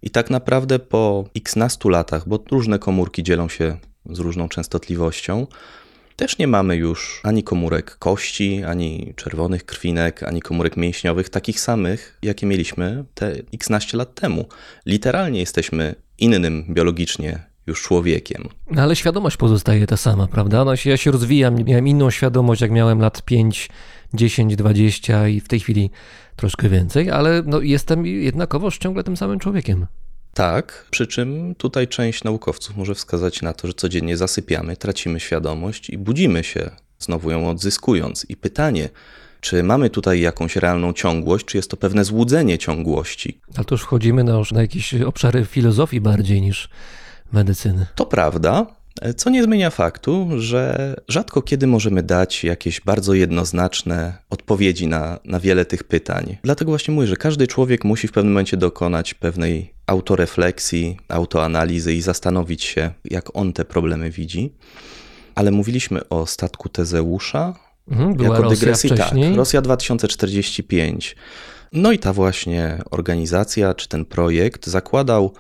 I tak naprawdę po x nastu latach, bo różne komórki dzielą się z różną częstotliwością, też nie mamy już ani komórek kości, ani czerwonych krwinek, ani komórek mięśniowych takich samych, jakie mieliśmy te x naście lat temu. Literalnie jesteśmy innym biologicznie już człowiekiem.
No ale świadomość pozostaje ta sama, prawda? No, ja się rozwijam, miałem inną świadomość, jak miałem lat 5, 10, 20 i w tej chwili troszkę więcej, ale no, jestem jednakowoż ciągle tym samym człowiekiem.
Tak, przy czym tutaj część naukowców może wskazać na to, że codziennie zasypiamy, tracimy świadomość i budzimy się, znowu ją odzyskując. I pytanie, czy mamy tutaj jakąś realną ciągłość, czy jest to pewne złudzenie ciągłości?
Ale to już wchodzimy na, na jakieś obszary filozofii bardziej niż medycyny.
To prawda, co nie zmienia faktu, że rzadko kiedy możemy dać jakieś bardzo jednoznaczne odpowiedzi na, na wiele tych pytań. Dlatego właśnie mówię, że każdy człowiek musi w pewnym momencie dokonać pewnej autorefleksji, autoanalizy i zastanowić się, jak on te problemy widzi. Ale mówiliśmy o statku Tezeusza.
Mhm, była
jako
Rosja
dygresji,
wcześniej.
tak. Rosja 2045. No i ta właśnie organizacja, czy ten projekt zakładał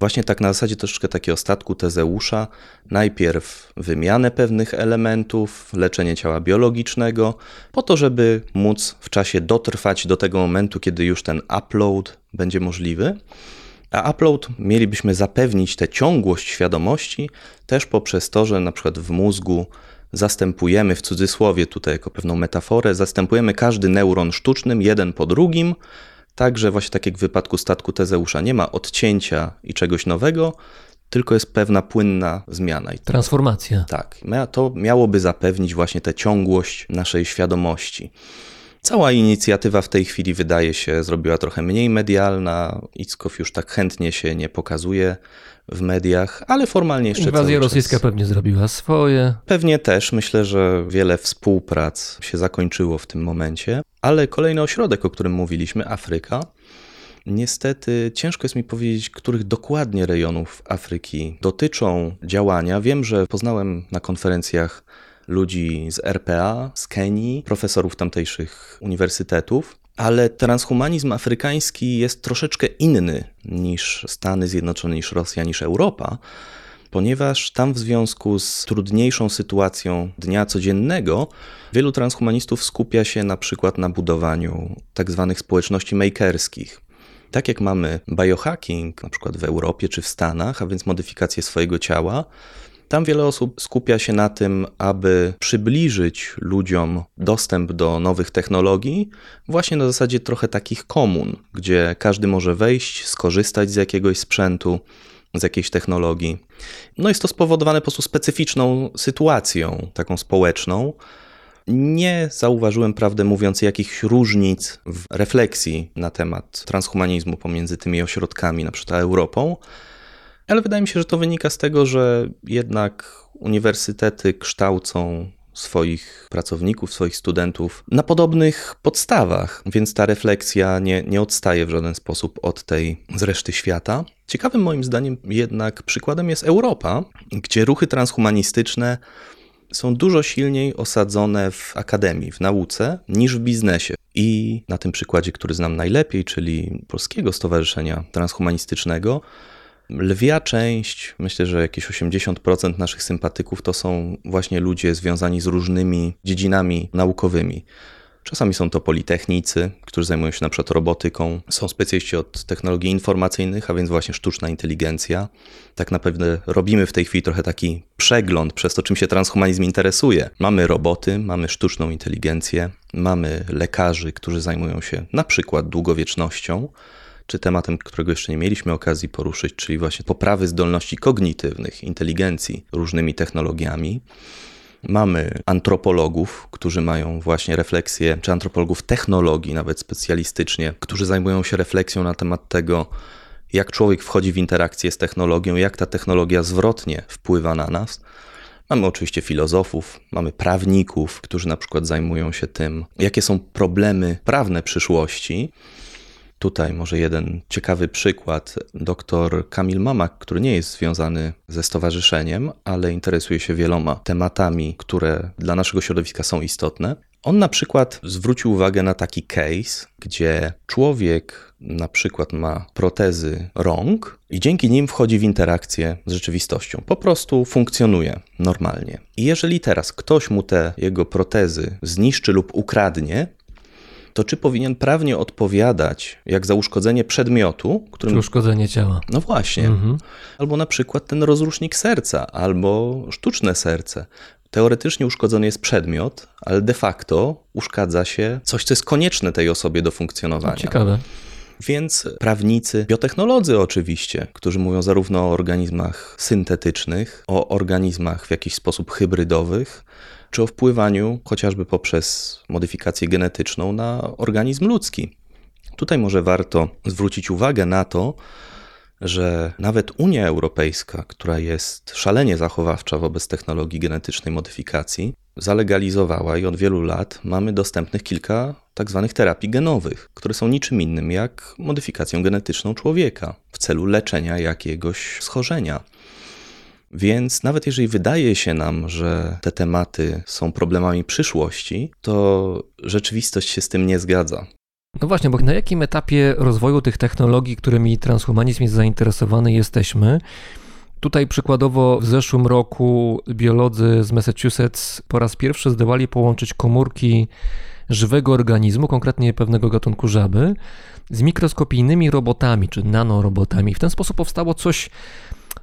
właśnie tak na zasadzie troszeczkę takiego statku Tezeusza. Najpierw wymianę pewnych elementów, leczenie ciała biologicznego, po to, żeby móc w czasie dotrwać do tego momentu, kiedy już ten upload będzie możliwy. A upload mielibyśmy zapewnić tę ciągłość świadomości też poprzez to, że na przykład w mózgu zastępujemy w cudzysłowie tutaj jako pewną metaforę, zastępujemy każdy neuron sztucznym jeden po drugim, tak że właśnie tak jak w wypadku statku Tezeusza nie ma odcięcia i czegoś nowego, tylko jest pewna płynna zmiana. I
Transformacja.
tak, to miałoby zapewnić właśnie tę ciągłość naszej świadomości. Cała inicjatywa w tej chwili wydaje się zrobiła trochę mniej medialna. Ickow już tak chętnie się nie pokazuje w mediach, ale formalnie jeszcze
Inwazja rosyjska
czas.
pewnie zrobiła swoje.
Pewnie też. Myślę, że wiele współprac się zakończyło w tym momencie. Ale kolejny ośrodek, o którym mówiliśmy, Afryka. Niestety ciężko jest mi powiedzieć, których dokładnie rejonów Afryki dotyczą działania. Wiem, że poznałem na konferencjach ludzi z RPA, z Kenii, profesorów tamtejszych uniwersytetów, ale transhumanizm afrykański jest troszeczkę inny niż Stany Zjednoczone, niż Rosja, niż Europa ponieważ tam w związku z trudniejszą sytuacją dnia codziennego, wielu transhumanistów skupia się na przykład na budowaniu tak zwanych społeczności makerskich. Tak jak mamy biohacking, na przykład w Europie czy w Stanach, a więc modyfikację swojego ciała, tam wiele osób skupia się na tym, aby przybliżyć ludziom dostęp do nowych technologii, właśnie na zasadzie trochę takich komun, gdzie każdy może wejść, skorzystać z jakiegoś sprzętu, z jakiejś technologii. No jest to spowodowane po prostu specyficzną sytuacją, taką społeczną. Nie zauważyłem, prawdę mówiąc, jakichś różnic w refleksji na temat transhumanizmu pomiędzy tymi ośrodkami, na przykład Europą, ale wydaje mi się, że to wynika z tego, że jednak uniwersytety kształcą swoich pracowników, swoich studentów na podobnych podstawach, więc ta refleksja nie, nie odstaje w żaden sposób od tej z reszty świata. Ciekawym moim zdaniem jednak przykładem jest Europa, gdzie ruchy transhumanistyczne są dużo silniej osadzone w akademii, w nauce, niż w biznesie. I na tym przykładzie, który znam najlepiej, czyli Polskiego Stowarzyszenia Transhumanistycznego, lwia część, myślę, że jakieś 80% naszych sympatyków to są właśnie ludzie związani z różnymi dziedzinami naukowymi. Czasami są to politechnicy, którzy zajmują się na przykład robotyką, są specjaliści od technologii informacyjnych, a więc właśnie sztuczna inteligencja. Tak naprawdę robimy w tej chwili trochę taki przegląd przez to, czym się transhumanizm interesuje. Mamy roboty, mamy sztuczną inteligencję, mamy lekarzy, którzy zajmują się na przykład długowiecznością, czy tematem, którego jeszcze nie mieliśmy okazji poruszyć, czyli właśnie poprawy zdolności kognitywnych, inteligencji różnymi technologiami. Mamy antropologów, którzy mają właśnie refleksję, czy antropologów technologii, nawet specjalistycznie, którzy zajmują się refleksją na temat tego, jak człowiek wchodzi w interakcję z technologią, jak ta technologia zwrotnie wpływa na nas. Mamy oczywiście filozofów, mamy prawników, którzy na przykład zajmują się tym, jakie są problemy prawne przyszłości. Tutaj może jeden ciekawy przykład. Doktor Kamil Mamak, który nie jest związany ze stowarzyszeniem, ale interesuje się wieloma tematami, które dla naszego środowiska są istotne. On na przykład zwrócił uwagę na taki case, gdzie człowiek na przykład ma protezy rąk i dzięki nim wchodzi w interakcję z rzeczywistością. Po prostu funkcjonuje normalnie. I jeżeli teraz ktoś mu te jego protezy zniszczy lub ukradnie, to czy powinien prawnie odpowiadać jak za uszkodzenie przedmiotu, którym...
Czy uszkodzenie ciała.
No właśnie.
Mhm.
Albo na przykład ten rozrusznik serca, albo sztuczne serce. Teoretycznie uszkodzony jest przedmiot, ale de facto uszkadza się coś, co jest konieczne tej osobie do funkcjonowania.
Ciekawe.
Więc prawnicy, biotechnolodzy oczywiście, którzy mówią zarówno o organizmach syntetycznych, o organizmach w jakiś sposób hybrydowych, czy o wpływaniu chociażby poprzez modyfikację genetyczną na organizm ludzki. Tutaj może warto zwrócić uwagę na to, że nawet Unia Europejska, która jest szalenie zachowawcza wobec technologii genetycznej modyfikacji, zalegalizowała i od wielu lat mamy dostępnych kilka tak zwanych terapii genowych, które są niczym innym jak modyfikacją genetyczną człowieka w celu leczenia jakiegoś schorzenia. Więc nawet jeżeli wydaje się nam, że te tematy są problemami przyszłości, to rzeczywistość się z tym nie zgadza.
No właśnie, bo na jakim etapie rozwoju tych technologii, którymi transhumanizm jest zainteresowany, jesteśmy? Tutaj przykładowo w zeszłym roku biolodzy z Massachusetts po raz pierwszy zdołali połączyć komórki żywego organizmu, konkretnie pewnego gatunku żaby, z mikroskopijnymi robotami czy nanorobotami. W ten sposób powstało coś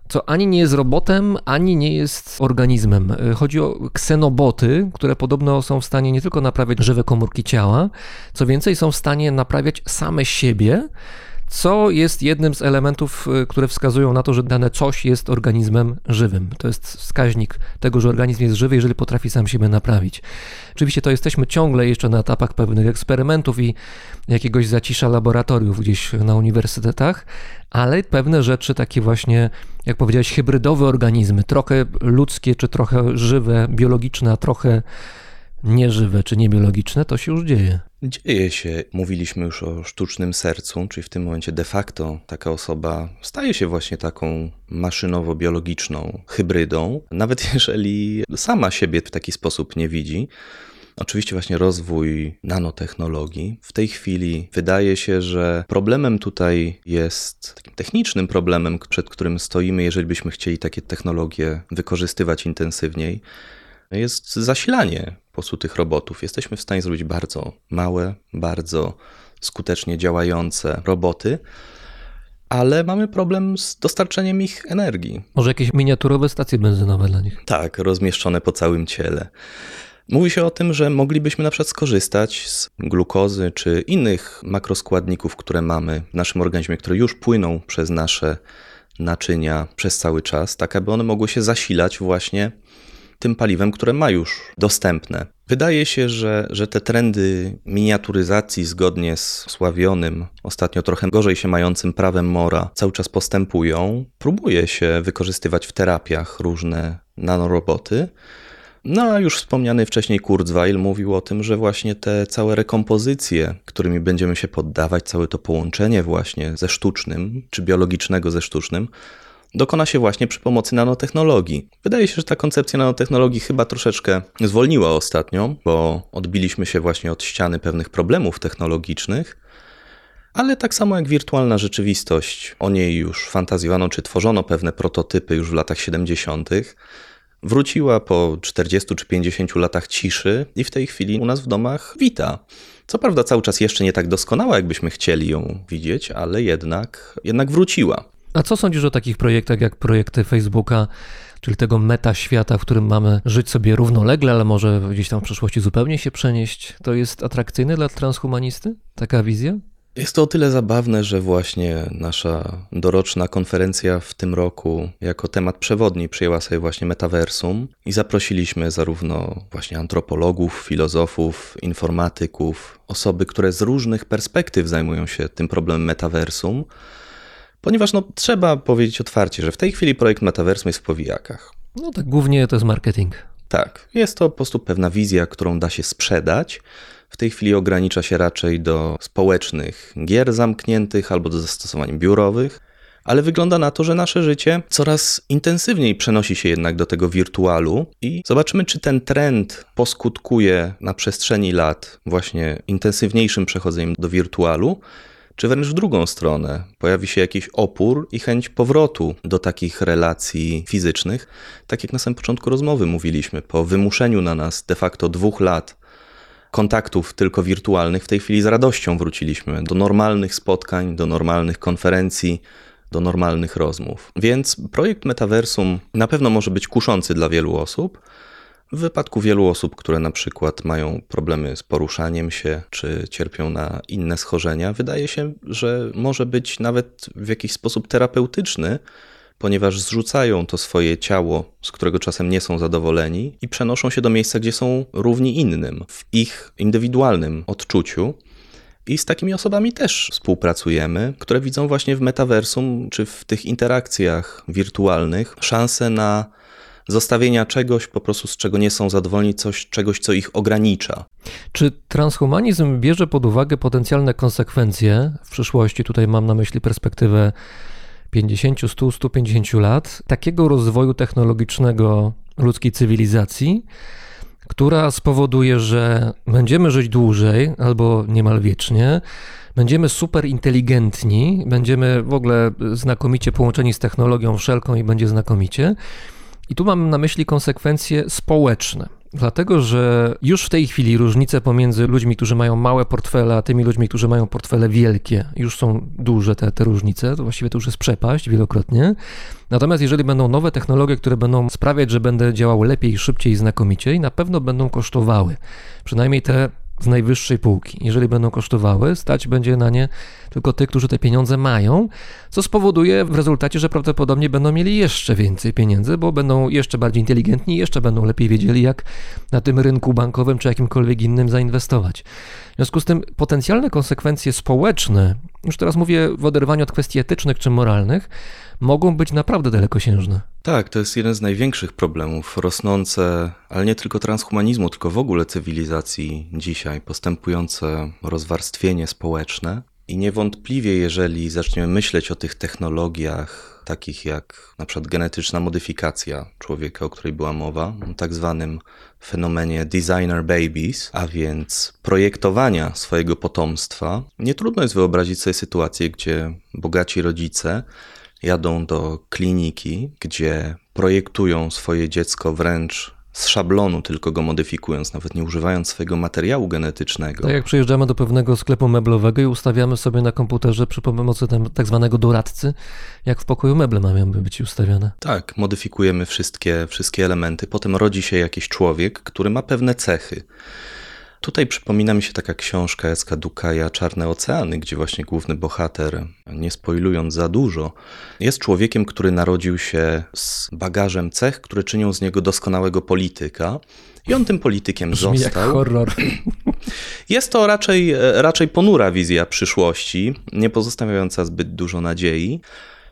co ani nie jest robotem, ani nie jest organizmem. Y, chodzi o ksenoboty, które podobno są w stanie nie tylko naprawiać żywe komórki ciała, co więcej, są w stanie naprawiać same siebie co jest jednym z elementów, y, które wskazują na to, że dane coś jest organizmem żywym. To jest wskaźnik tego, że organizm jest żywy, jeżeli potrafi sam siebie naprawić. Oczywiście to jesteśmy ciągle jeszcze na etapach pewnych eksperymentów i jakiegoś zacisza laboratoriów gdzieś na uniwersytetach, ale pewne rzeczy, takie właśnie, jak powiedziałeś, hybrydowe organizmy, trochę ludzkie czy trochę żywe, biologiczne, a trochę nieżywe czy niebiologiczne, to się już dzieje.
Dzieje się. Mówiliśmy już o sztucznym sercu, czyli w tym momencie de facto taka osoba staje się właśnie taką maszynowo-biologiczną hybrydą, nawet jeżeli sama siebie w taki sposób nie widzi. Oczywiście właśnie rozwój nanotechnologii. W tej chwili wydaje się, że problemem tutaj jest takim technicznym problemem, przed którym stoimy, jeżeli byśmy chcieli takie technologie wykorzystywać intensywniej, jest zasilanie po prostu tych robotów. Jesteśmy w stanie zrobić bardzo małe, bardzo skutecznie działające roboty, ale mamy problem z dostarczeniem ich energii.
Może jakieś miniaturowe stacje benzynowe dla nich?
Tak, rozmieszczone po całym ciele. Mówi się o tym, że moglibyśmy na przykład skorzystać z glukozy czy innych makroskładników, które mamy w naszym organizmie, które już płyną przez nasze naczynia przez cały czas, tak aby one mogły się zasilać właśnie tym paliwem, które ma już dostępne. Wydaje się, że, że te trendy miniaturyzacji zgodnie z sławionym, ostatnio trochę gorzej się mającym prawem Mora cały czas postępują. Próbuje się wykorzystywać w terapiach różne nanoroboty. No a już wspomniany wcześniej Kurzweil mówił o tym, że właśnie te całe rekompozycje, którymi będziemy się poddawać, całe to połączenie właśnie ze sztucznym, czy biologicznego ze sztucznym, dokona się właśnie przy pomocy nanotechnologii. Wydaje się, że ta koncepcja nanotechnologii chyba troszeczkę zwolniła ostatnio, bo odbiliśmy się właśnie od ściany pewnych problemów technologicznych. Ale tak samo jak wirtualna rzeczywistość, o niej już fantazjowano czy tworzono pewne prototypy już w latach 70., wróciła po 40 czy 50 latach ciszy i w tej chwili u nas w domach wita. Co prawda cały czas jeszcze nie tak doskonała, jakbyśmy chcieli ją widzieć, ale jednak, jednak wróciła.
A co sądzisz o takich projektach jak projekty Facebooka, czyli tego meta świata, w którym mamy żyć sobie równolegle, ale może gdzieś tam w przyszłości zupełnie się przenieść? To jest atrakcyjne dla transhumanisty? Taka wizja?
Jest to o tyle zabawne, że właśnie nasza doroczna konferencja w tym roku jako temat przewodni przyjęła sobie właśnie metaversum i zaprosiliśmy zarówno właśnie antropologów, filozofów, informatyków, osoby, które z różnych perspektyw zajmują się tym problemem metaversum, ponieważ no, trzeba powiedzieć otwarcie, że w tej chwili projekt metaversum jest w powijakach.
No tak, głównie to jest marketing.
Tak, jest to po prostu pewna wizja, którą da się sprzedać, w tej chwili ogranicza się raczej do społecznych gier zamkniętych albo do zastosowań biurowych, ale wygląda na to, że nasze życie coraz intensywniej przenosi się jednak do tego wirtualu i zobaczymy, czy ten trend poskutkuje na przestrzeni lat właśnie intensywniejszym przechodzeniem do wirtualu, czy wręcz w drugą stronę pojawi się jakiś opór i chęć powrotu do takich relacji fizycznych, tak jak na samym początku rozmowy mówiliśmy, po wymuszeniu na nas de facto dwóch lat kontaktów tylko wirtualnych, w tej chwili z radością wróciliśmy do normalnych spotkań, do normalnych konferencji, do normalnych rozmów. Więc projekt Metaversum na pewno może być kuszący dla wielu osób. W wypadku wielu osób, które na przykład mają problemy z poruszaniem się, czy cierpią na inne schorzenia, wydaje się, że może być nawet w jakiś sposób terapeutyczny, ponieważ zrzucają to swoje ciało, z którego czasem nie są zadowoleni, i przenoszą się do miejsca, gdzie są równi innym, w ich indywidualnym odczuciu. I z takimi osobami też współpracujemy, które widzą właśnie w metaversum czy w tych interakcjach wirtualnych szansę na zostawienia czegoś po prostu, z czego nie są zadowoleni, coś, czegoś, co ich ogranicza.
Czy transhumanizm bierze pod uwagę potencjalne konsekwencje w przyszłości? Tutaj mam na myśli perspektywę 50, 100, 150 lat takiego rozwoju technologicznego ludzkiej cywilizacji, która spowoduje, że będziemy żyć dłużej albo niemal wiecznie, będziemy super inteligentni, będziemy w ogóle znakomicie połączeni z technologią wszelką i będzie znakomicie. I tu mam na myśli konsekwencje społeczne. Dlatego, że już w tej chwili różnice pomiędzy ludźmi, którzy mają małe portfele, a tymi ludźmi, którzy mają portfele wielkie, już są duże te, te różnice. To właściwie to już jest przepaść wielokrotnie. Natomiast jeżeli będą nowe technologie, które będą sprawiać, że będę działał lepiej, szybciej i znakomicie, na pewno będą kosztowały. Przynajmniej te z najwyższej półki. Jeżeli będą kosztowały, stać będzie na nie tylko tych, którzy te pieniądze mają, co spowoduje w rezultacie, że prawdopodobnie będą mieli jeszcze więcej pieniędzy, bo będą jeszcze bardziej inteligentni, jeszcze będą lepiej wiedzieli, jak na tym rynku bankowym czy jakimkolwiek innym zainwestować. W związku z tym potencjalne konsekwencje społeczne, już teraz mówię w oderwaniu od kwestii etycznych czy moralnych, mogą być naprawdę dalekosiężne.
Tak, to jest jeden z największych problemów rosnące, ale nie tylko transhumanizmu, tylko w ogóle cywilizacji dzisiaj, postępujące rozwarstwienie społeczne. I niewątpliwie, jeżeli zaczniemy myśleć o tych technologiach, takich jak na przykład genetyczna modyfikacja człowieka, o której była mowa, tak zwanym fenomenie designer babies, a więc projektowania swojego potomstwa, nie trudno jest wyobrazić sobie sytuację, gdzie bogaci rodzice jadą do kliniki, gdzie projektują swoje dziecko wręcz z szablonu, tylko go modyfikując, nawet nie używając swojego materiału genetycznego.
Tak jak przyjeżdżamy do pewnego sklepu meblowego i ustawiamy sobie na komputerze przy pomocy tak zwanego doradcy, jak w pokoju meble mają być ustawione.
Tak, modyfikujemy wszystkie, wszystkie elementy. Potem rodzi się jakiś człowiek, który ma pewne cechy. Tutaj przypomina mi się taka książka Jacka Dukaja Czarne Oceany, gdzie właśnie główny bohater, nie spoilując za dużo, jest człowiekiem, który narodził się z bagażem cech, które czynią z niego doskonałego polityka. I on tym politykiem
Brzmi
został.
Jak horror.
Jest to raczej, raczej ponura wizja przyszłości, nie pozostawiająca zbyt dużo nadziei.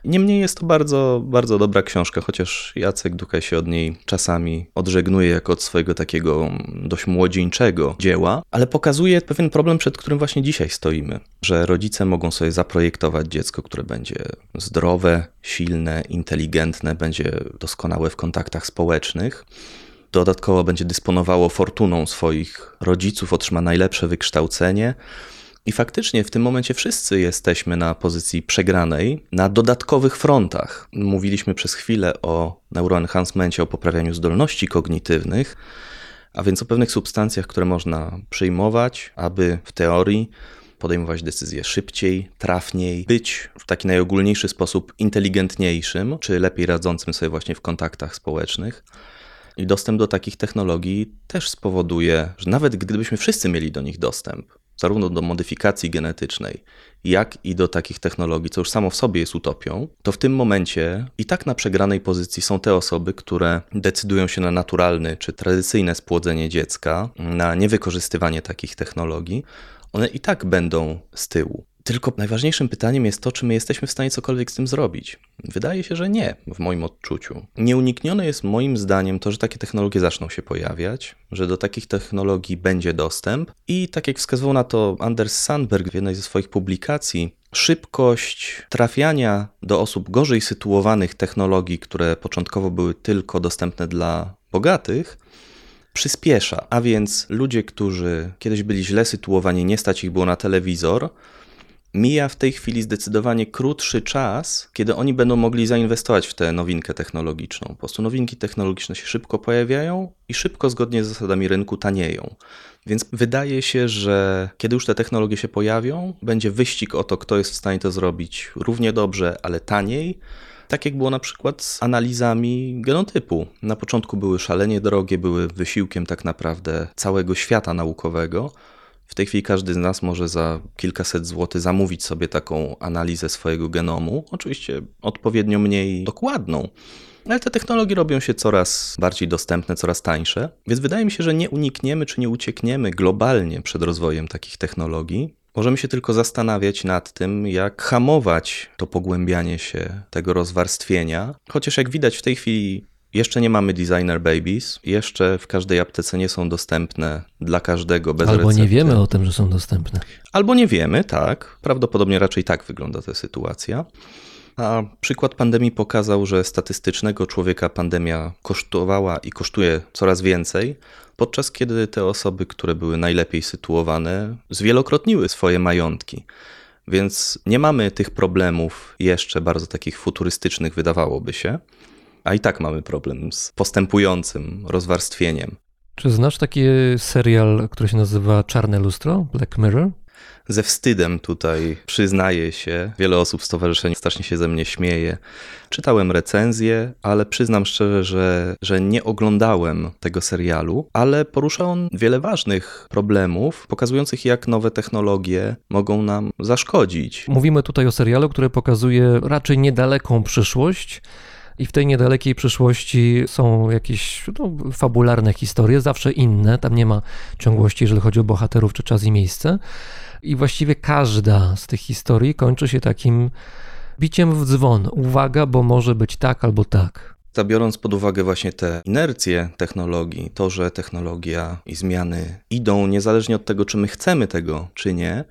Niemniej jest to bardzo, bardzo dobra książka, chociaż Jacek Dukaj się od niej czasami odżegnuje jako od swojego takiego dość młodzieńczego dzieła, ale pokazuje pewien problem, przed którym właśnie dzisiaj stoimy, że rodzice mogą sobie zaprojektować dziecko, które będzie zdrowe, silne, inteligentne, będzie doskonałe w kontaktach społecznych. Dodatkowo będzie dysponowało fortuną swoich rodziców, otrzyma najlepsze wykształcenie, i faktycznie w tym momencie wszyscy jesteśmy na pozycji przegranej na dodatkowych frontach. Mówiliśmy przez chwilę o neuroenhancemencie, o poprawianiu zdolności kognitywnych, a więc o pewnych substancjach, które można przyjmować, aby w teorii podejmować decyzje szybciej, trafniej, być w taki najogólniejszy sposób inteligentniejszym, czy lepiej radzącym sobie właśnie w kontaktach społecznych. I dostęp do takich technologii też spowoduje, że nawet gdybyśmy wszyscy mieli do nich dostęp, zarówno do modyfikacji genetycznej, jak i do takich technologii, co już samo w sobie jest utopią, to w tym momencie i tak na przegranej pozycji są te osoby, które decydują się na naturalne czy tradycyjne spłodzenie dziecka, na niewykorzystywanie takich technologii. One i tak będą z tyłu. Tylko najważniejszym pytaniem jest to, czy my jesteśmy w stanie cokolwiek z tym zrobić. Wydaje się, że nie, w moim odczuciu. Nieuniknione jest moim zdaniem to, że takie technologie zaczną się pojawiać, że do takich technologii będzie dostęp i tak jak wskazywał na to Anders Sandberg w jednej ze swoich publikacji, szybkość trafiania do osób gorzej sytuowanych technologii, które początkowo były tylko dostępne dla bogatych, przyspiesza. A więc ludzie, którzy kiedyś byli źle sytuowani, nie stać ich było na telewizor, mija w tej chwili zdecydowanie krótszy czas, kiedy oni będą mogli zainwestować w tę nowinkę technologiczną. Po prostu nowinki technologiczne się szybko pojawiają i szybko, zgodnie z zasadami rynku, tanieją. Więc wydaje się, że kiedy już te technologie się pojawią, będzie wyścig o to, kto jest w stanie to zrobić równie dobrze, ale taniej. Tak jak było na przykład z analizami genotypu. Na początku były szalenie drogie, były wysiłkiem tak naprawdę całego świata naukowego. W tej chwili każdy z nas może za kilkaset złotych zamówić sobie taką analizę swojego genomu, oczywiście odpowiednio mniej dokładną. Ale te technologie robią się coraz bardziej dostępne, coraz tańsze, więc wydaje mi się, że nie unikniemy czy nie uciekniemy globalnie przed rozwojem takich technologii. Możemy się tylko zastanawiać nad tym, jak hamować to pogłębianie się tego rozwarstwienia. Chociaż jak widać w tej chwili jeszcze nie mamy designer babies, jeszcze w każdej aptece nie są dostępne dla każdego bez
Albo
recepty.
nie wiemy o tym, że są dostępne.
Albo nie wiemy, tak. Prawdopodobnie raczej tak wygląda ta sytuacja. A przykład pandemii pokazał, że statystycznego człowieka pandemia kosztowała i kosztuje coraz więcej, podczas kiedy te osoby, które były najlepiej sytuowane, zwielokrotniły swoje majątki. Więc nie mamy tych problemów jeszcze bardzo takich futurystycznych, wydawałoby się, a i tak mamy problem z postępującym rozwarstwieniem.
Czy znasz taki serial, który się nazywa Czarne Lustro, Black Mirror?
Ze wstydem tutaj przyznaję się, wiele osób w stowarzyszeniu strasznie się ze mnie śmieje. Czytałem recenzję, ale przyznam szczerze, że, że nie oglądałem tego serialu, ale porusza on wiele ważnych problemów, pokazujących jak nowe technologie mogą nam zaszkodzić.
Mówimy tutaj o serialu, który pokazuje raczej niedaleką przyszłość. I w tej niedalekiej przyszłości są jakieś no, fabularne historie, zawsze inne. Tam nie ma ciągłości, jeżeli chodzi o bohaterów czy czas i miejsce. I właściwie każda z tych historii kończy się takim biciem w dzwon. Uwaga, bo może być tak albo tak.
Biorąc pod uwagę właśnie te inercje technologii, to, że technologia i zmiany idą niezależnie od tego, czy my chcemy tego, czy nie,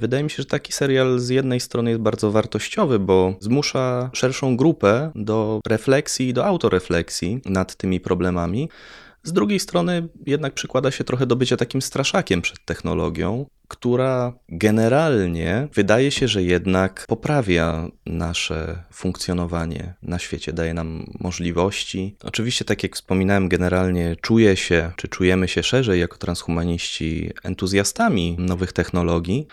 Wydaje mi się, że taki serial z jednej strony jest bardzo wartościowy, bo zmusza szerszą grupę do refleksji i do autorefleksji nad tymi problemami. Z drugiej strony jednak przykłada się trochę do bycia takim straszakiem przed technologią, która generalnie wydaje się, że jednak poprawia nasze funkcjonowanie na świecie, daje nam możliwości. Oczywiście, tak jak wspominałem, generalnie czuję się, czy czujemy się szerzej jako transhumaniści entuzjastami nowych technologii.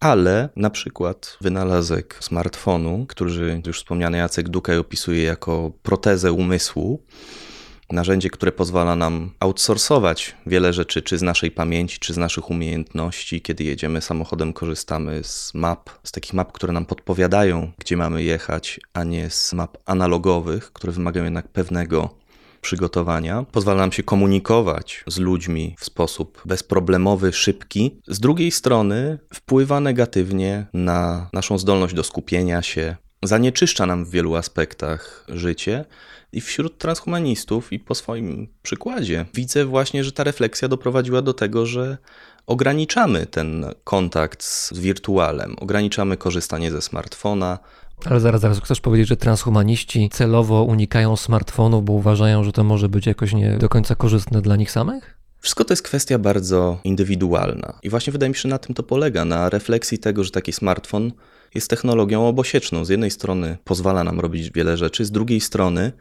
Ale na przykład wynalazek smartfonu, który już wspomniany Jacek Dukaj opisuje jako protezę umysłu, narzędzie, które pozwala nam outsourcować wiele rzeczy, czy z naszej pamięci, czy z naszych umiejętności. Kiedy jedziemy samochodem, korzystamy z map, z takich map, które nam podpowiadają, gdzie mamy jechać, a nie z map analogowych, które wymagają jednak pewnego przygotowania, pozwala nam się komunikować z ludźmi w sposób bezproblemowy, szybki. Z drugiej strony wpływa negatywnie na naszą zdolność do skupienia się, zanieczyszcza nam w wielu aspektach życie. I wśród transhumanistów, i po swoim przykładzie, widzę właśnie, że ta refleksja doprowadziła do tego, że ograniczamy ten kontakt z wirtualem, ograniczamy korzystanie ze smartfona.
Ale zaraz, zaraz, chcesz powiedzieć, że transhumaniści celowo unikają smartfonu, bo uważają, że to może być jakoś nie do końca korzystne dla nich samych?
Wszystko to jest kwestia bardzo indywidualna. I właśnie wydaje mi się, że na tym to polega, na refleksji tego, że taki smartfon jest technologią obosieczną. Z jednej strony pozwala nam robić wiele rzeczy, z drugiej strony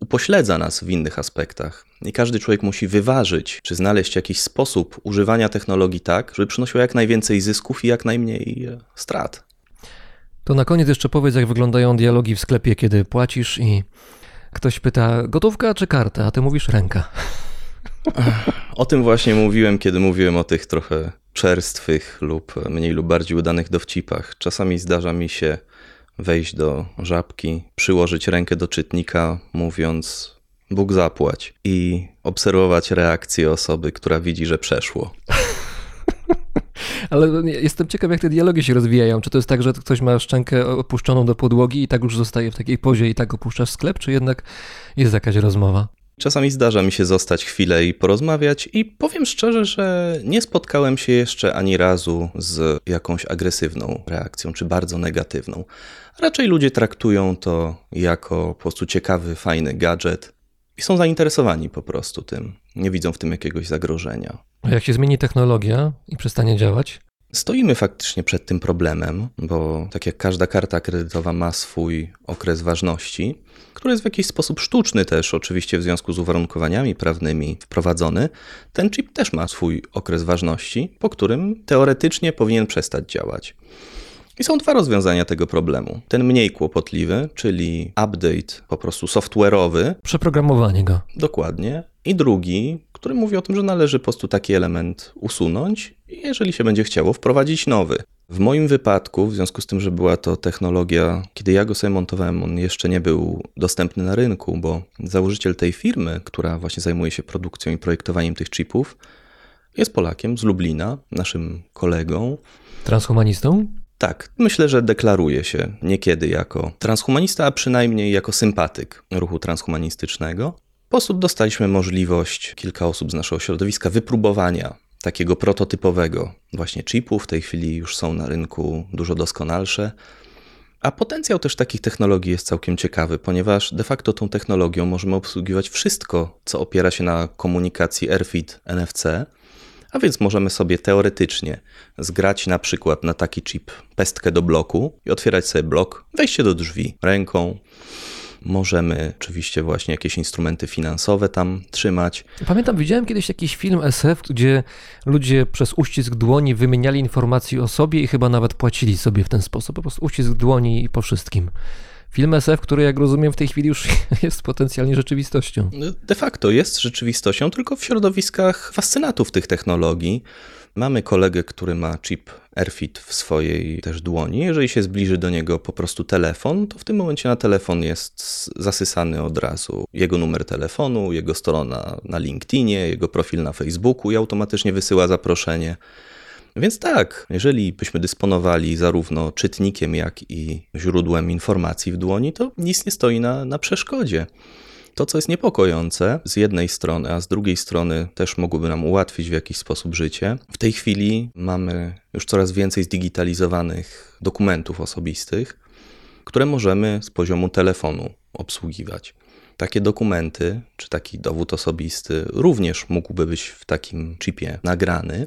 upośledza nas w innych aspektach. I każdy człowiek musi wyważyć, czy znaleźć jakiś sposób używania technologii tak, żeby przynosiło jak najwięcej zysków i jak najmniej e, strat.
To na koniec jeszcze powiedz, jak wyglądają dialogi w sklepie, kiedy płacisz i ktoś pyta gotówka czy karta, a ty mówisz ręka.
O tym właśnie mówiłem, kiedy mówiłem o tych trochę czerstwych lub mniej lub bardziej udanych dowcipach. Czasami zdarza mi się wejść do żabki, przyłożyć rękę do czytnika, mówiąc Bóg zapłać i obserwować reakcję osoby, która widzi, że przeszło.
Ale jestem ciekaw, jak te dialogi się rozwijają. Czy to jest tak, że ktoś ma szczękę opuszczoną do podłogi i tak już zostaje w takiej pozie i tak opuszczasz sklep, czy jednak jest jakaś rozmowa?
Czasami zdarza mi się zostać chwilę i porozmawiać, i powiem szczerze, że nie spotkałem się jeszcze ani razu z jakąś agresywną reakcją, czy bardzo negatywną. Raczej ludzie traktują to jako po prostu ciekawy, fajny gadżet i są zainteresowani po prostu tym. Nie widzą w tym jakiegoś zagrożenia.
A jak się zmieni technologia i przestanie działać?
Stoimy faktycznie przed tym problemem, bo tak jak każda karta kredytowa ma swój okres ważności, który jest w jakiś sposób sztuczny też, oczywiście w związku z uwarunkowaniami prawnymi wprowadzony, ten chip też ma swój okres ważności, po którym teoretycznie powinien przestać działać. I są dwa rozwiązania tego problemu. Ten mniej kłopotliwy, czyli update po prostu software'owy.
Przeprogramowanie go.
Dokładnie. I drugi, który mówi o tym, że należy po prostu taki element usunąć i jeżeli się będzie chciało, wprowadzić nowy. W moim wypadku, w związku z tym, że była to technologia, kiedy ja go sobie montowałem, on jeszcze nie był dostępny na rynku, bo założyciel tej firmy, która właśnie zajmuje się produkcją i projektowaniem tych chipów, jest Polakiem z Lublina, naszym kolegą.
Transhumanistą?
Tak, myślę, że deklaruje się niekiedy jako transhumanista, a przynajmniej jako sympatyk ruchu transhumanistycznego. Po prostu dostaliśmy możliwość, kilka osób z naszego środowiska, wypróbowania takiego prototypowego właśnie chipu. W tej chwili już są na rynku dużo doskonalsze. A potencjał też takich technologii jest całkiem ciekawy, ponieważ de facto tą technologią możemy obsługiwać wszystko, co opiera się na komunikacji RFID NFC. A więc możemy sobie teoretycznie zgrać na przykład na taki chip pestkę do bloku i otwierać sobie blok, wejście do drzwi ręką, Możemy oczywiście właśnie jakieś instrumenty finansowe tam trzymać.
Pamiętam, widziałem kiedyś jakiś film SF, gdzie ludzie przez uścisk dłoni wymieniali informacje o sobie i chyba nawet płacili sobie w ten sposób. Po prostu uścisk dłoni i po wszystkim. Film SF, który jak rozumiem w tej chwili już jest potencjalnie rzeczywistością.
De facto jest rzeczywistością, tylko w środowiskach fascynatów tych technologii. Mamy kolegę, który ma chip AirFit w swojej też dłoni. Jeżeli się zbliży do niego po prostu telefon, to w tym momencie na telefon jest zasysany od razu jego numer telefonu, jego strona na LinkedInie, jego profil na Facebooku i automatycznie wysyła zaproszenie. Więc tak, jeżeli byśmy dysponowali zarówno czytnikiem, jak i źródłem informacji w dłoni, to nic nie stoi na, na przeszkodzie. To, co jest niepokojące z jednej strony, a z drugiej strony też mogłoby nam ułatwić w jakiś sposób życie, w tej chwili mamy już coraz więcej zdigitalizowanych dokumentów osobistych, które możemy z poziomu telefonu obsługiwać. Takie dokumenty, czy taki dowód osobisty również mógłby być w takim chipie nagrany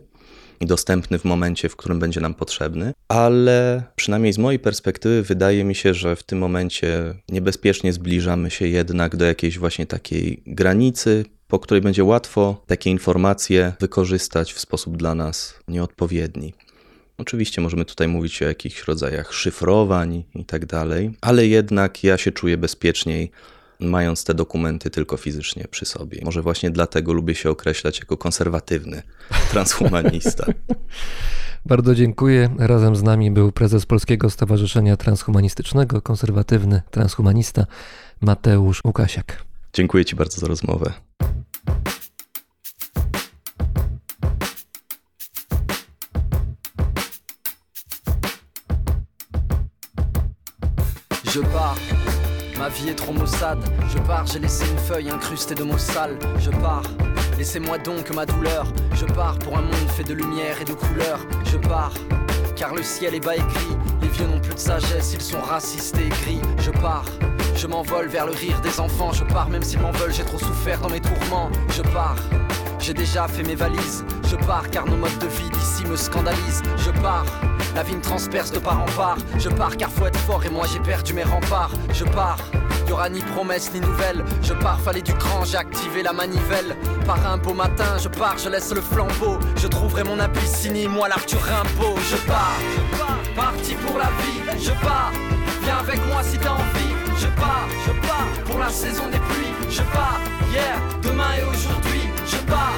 i dostępny w momencie, w którym będzie nam potrzebny, ale przynajmniej z mojej perspektywy wydaje mi się, że w tym momencie niebezpiecznie zbliżamy się jednak do jakiejś właśnie takiej granicy, po której będzie łatwo takie informacje wykorzystać w sposób dla nas nieodpowiedni. Oczywiście możemy tutaj mówić o jakichś rodzajach szyfrowań i tak dalej, ale jednak ja się czuję bezpieczniej mając te dokumenty tylko fizycznie przy sobie. Może właśnie dlatego lubię się określać jako konserwatywny transhumanista.
Bardzo dziękuję. Razem z nami był prezes Polskiego Stowarzyszenia Transhumanistycznego, konserwatywny transhumanista Mateusz Łukasiak.
Dziękuję Ci bardzo za rozmowę.
Je pars. Ma vie est trop maussade. Je pars, j'ai laissé une feuille incrustée de mots sales. Je pars. Laissez-moi donc ma douleur. Je pars pour un monde fait de lumière et de couleurs. Je pars. Car le ciel est bas écrit. Les vieux n'ont plus de sagesse, ils sont racistes et gris. Je pars. Je m'envole vers le rire des enfants. Je pars même s'ils m'en veulent, j'ai trop souffert dans mes tourments. Je pars. J'ai déjà fait mes valises. Je pars car nos modes de vie d'ici me scandalisent. Je pars. La vie me transperce de part en part. Je pars car faut être fort et moi j'ai perdu mes remparts. Je pars. Y aura ni promesse ni nouvelle. Je pars, fallait du cran, j'ai activé la manivelle. Par un beau matin, je pars, je laisse le flambeau. Je trouverai mon Abyssinie, moi l'Arthur Rimbaud. Je pars, parti pour la vie. Je pars, viens avec moi si t'as envie. Je pars, je pars pour la saison des pluies. Je pars, hier, demain et aujourd'hui. Je pars,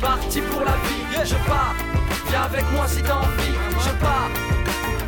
parti pour la vie. Je pars, viens avec moi si t'as envie. Je pars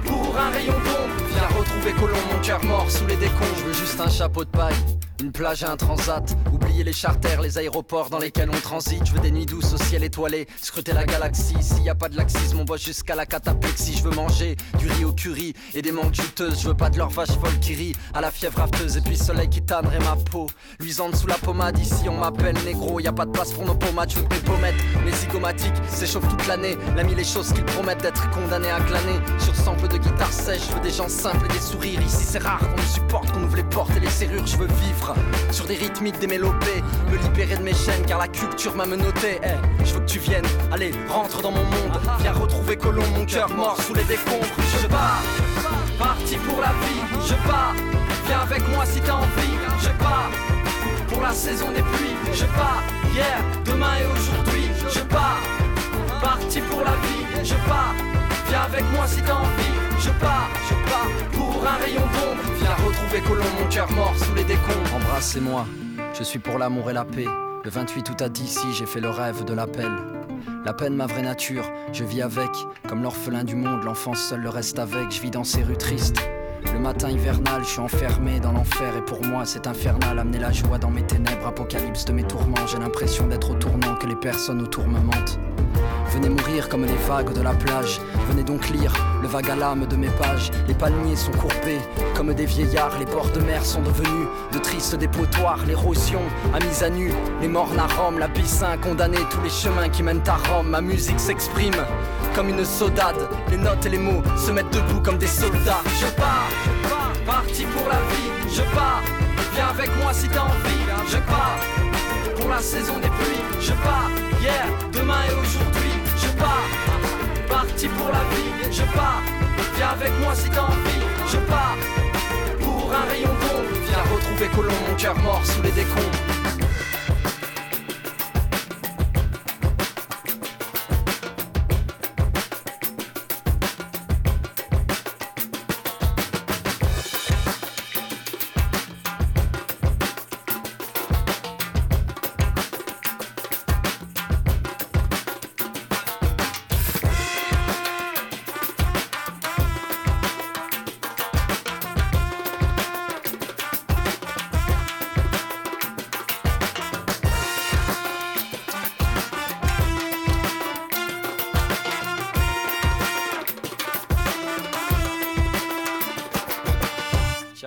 pour un rayon d'ombre. Viens retrouver Colomb, mon cœur mort sous les décombres. Je veux juste un chapeau de paille. Une plage et un transat, oublier les charters, les aéroports dans lesquels on transite. Je veux des nuits douces au ciel étoilé, scruter la galaxie. S'il y a pas de laxisme, on bosse jusqu'à la cataplexie. Je veux manger du riz au curry et des mangues juteuses. Je veux pas de leur vache folle qui rit à la fièvre afteuse. Et puis soleil qui tannerait ma peau, luisante sous la pommade. Ici on m'appelle négro, y a pas de place pour nos pommades. Je veux que mes pommettes, mes zygomatiques s'échauffent toute l'année. L'ami les choses qu'ils promettent d'être condamnés à glaner. Sur sample de guitare sèche, je veux des gens simples et des sourires. Ici c'est rare qu'on me supporte, qu'on ouvre les portes et les serrures. Je veux vivre sur des rythmiques, des mélopées. Me libérer de mes chaînes car la culture m'a menotté. Eh, je veux que tu viennes, allez, rentre dans mon monde. Viens retrouver Colomb, mon cœur mort sous les décombres. Je pars, parti pour la vie. Je pars, viens avec moi si t'as envie. Je pars pour la saison des pluies. Je pars, hier, demain et aujourd'hui. Je pars, parti pour la vie. Je pars, viens avec moi si t'as envie. Je pars, je pars pour un rayon d'ombre. Viens retrouver Colomb, mon cœur mort sous les décombres. Embrassez-moi, je suis pour l'amour et la paix. Le 28 août à d'ici, j'ai fait le rêve de l'appel. La peine, ma vraie nature, je vis avec. Comme l'orphelin du monde, l'enfant seul le reste avec. Je vis dans ces rues tristes. Le matin hivernal, je suis enfermé dans l'enfer et pour moi c'est infernal. Amener la joie dans mes ténèbres, apocalypse de mes tourments. J'ai l'impression d'être au tournant, que les personnes autour me mentent. Venez mourir comme les vagues de la plage. Venez donc lire le vague à l'âme de mes pages. Les palmiers sont courbés comme des vieillards. Les bords de mer sont devenus de tristes dépotoirs. L'érosion a mis à nu les mornes à Rome. L'abyssin condamné tous les chemins qui mènent à Rome. Ma musique s'exprime comme une saudade. Les notes et les mots se mettent debout comme des soldats. Je pars, parti pour la vie. Je pars, viens avec moi si t'as envie. Je pars pour la saison des pluies. Je pars, hier, demain et aujourd'hui. Pars, parti pour la vie. Je pars, viens avec moi si t'as envie. Je pars, pour un rayon d'ombre. Viens retrouver Colomb, mon cœur mort sous les décombres.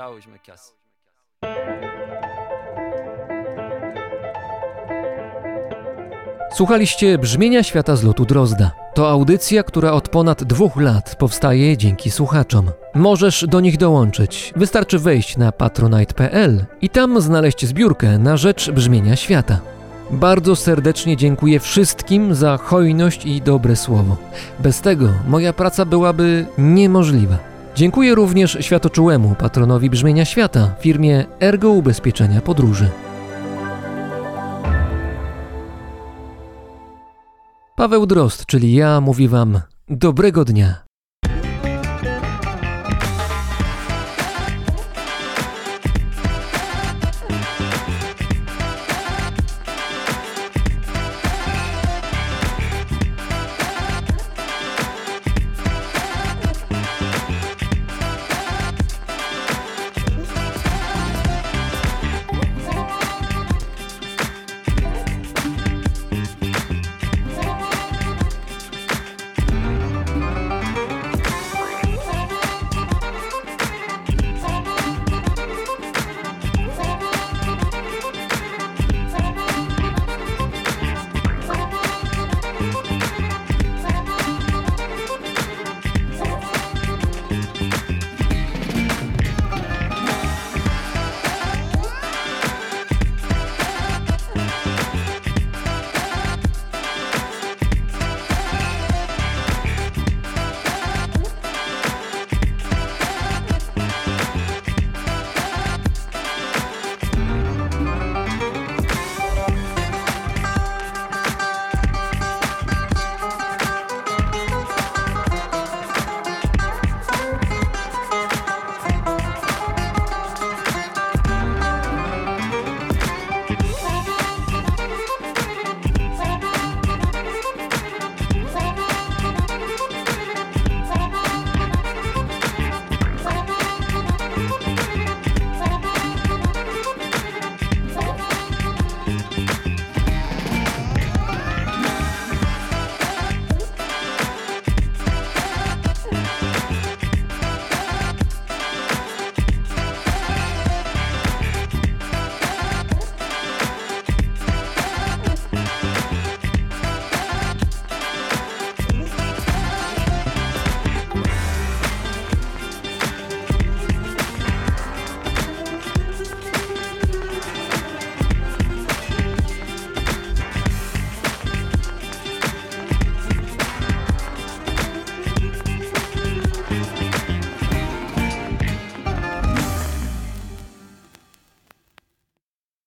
Ciao, je me casse.
Słuchaliście Brzmienia Świata z lotu Drozda. To audycja, która od ponad dwóch lat powstaje dzięki słuchaczom. Możesz do nich dołączyć. Wystarczy wejść na patronite.pl i tam znaleźć zbiórkę na rzecz Brzmienia Świata. Bardzo serdecznie dziękuję wszystkim za hojność i dobre słowo. Bez tego moja praca byłaby niemożliwa. Dziękuję również światoczułemu patronowi Brzmienia Świata, firmie Ergo Ubezpieczenia Podróży. Paweł Drozd, czyli ja, mówi Wam dobrego dnia.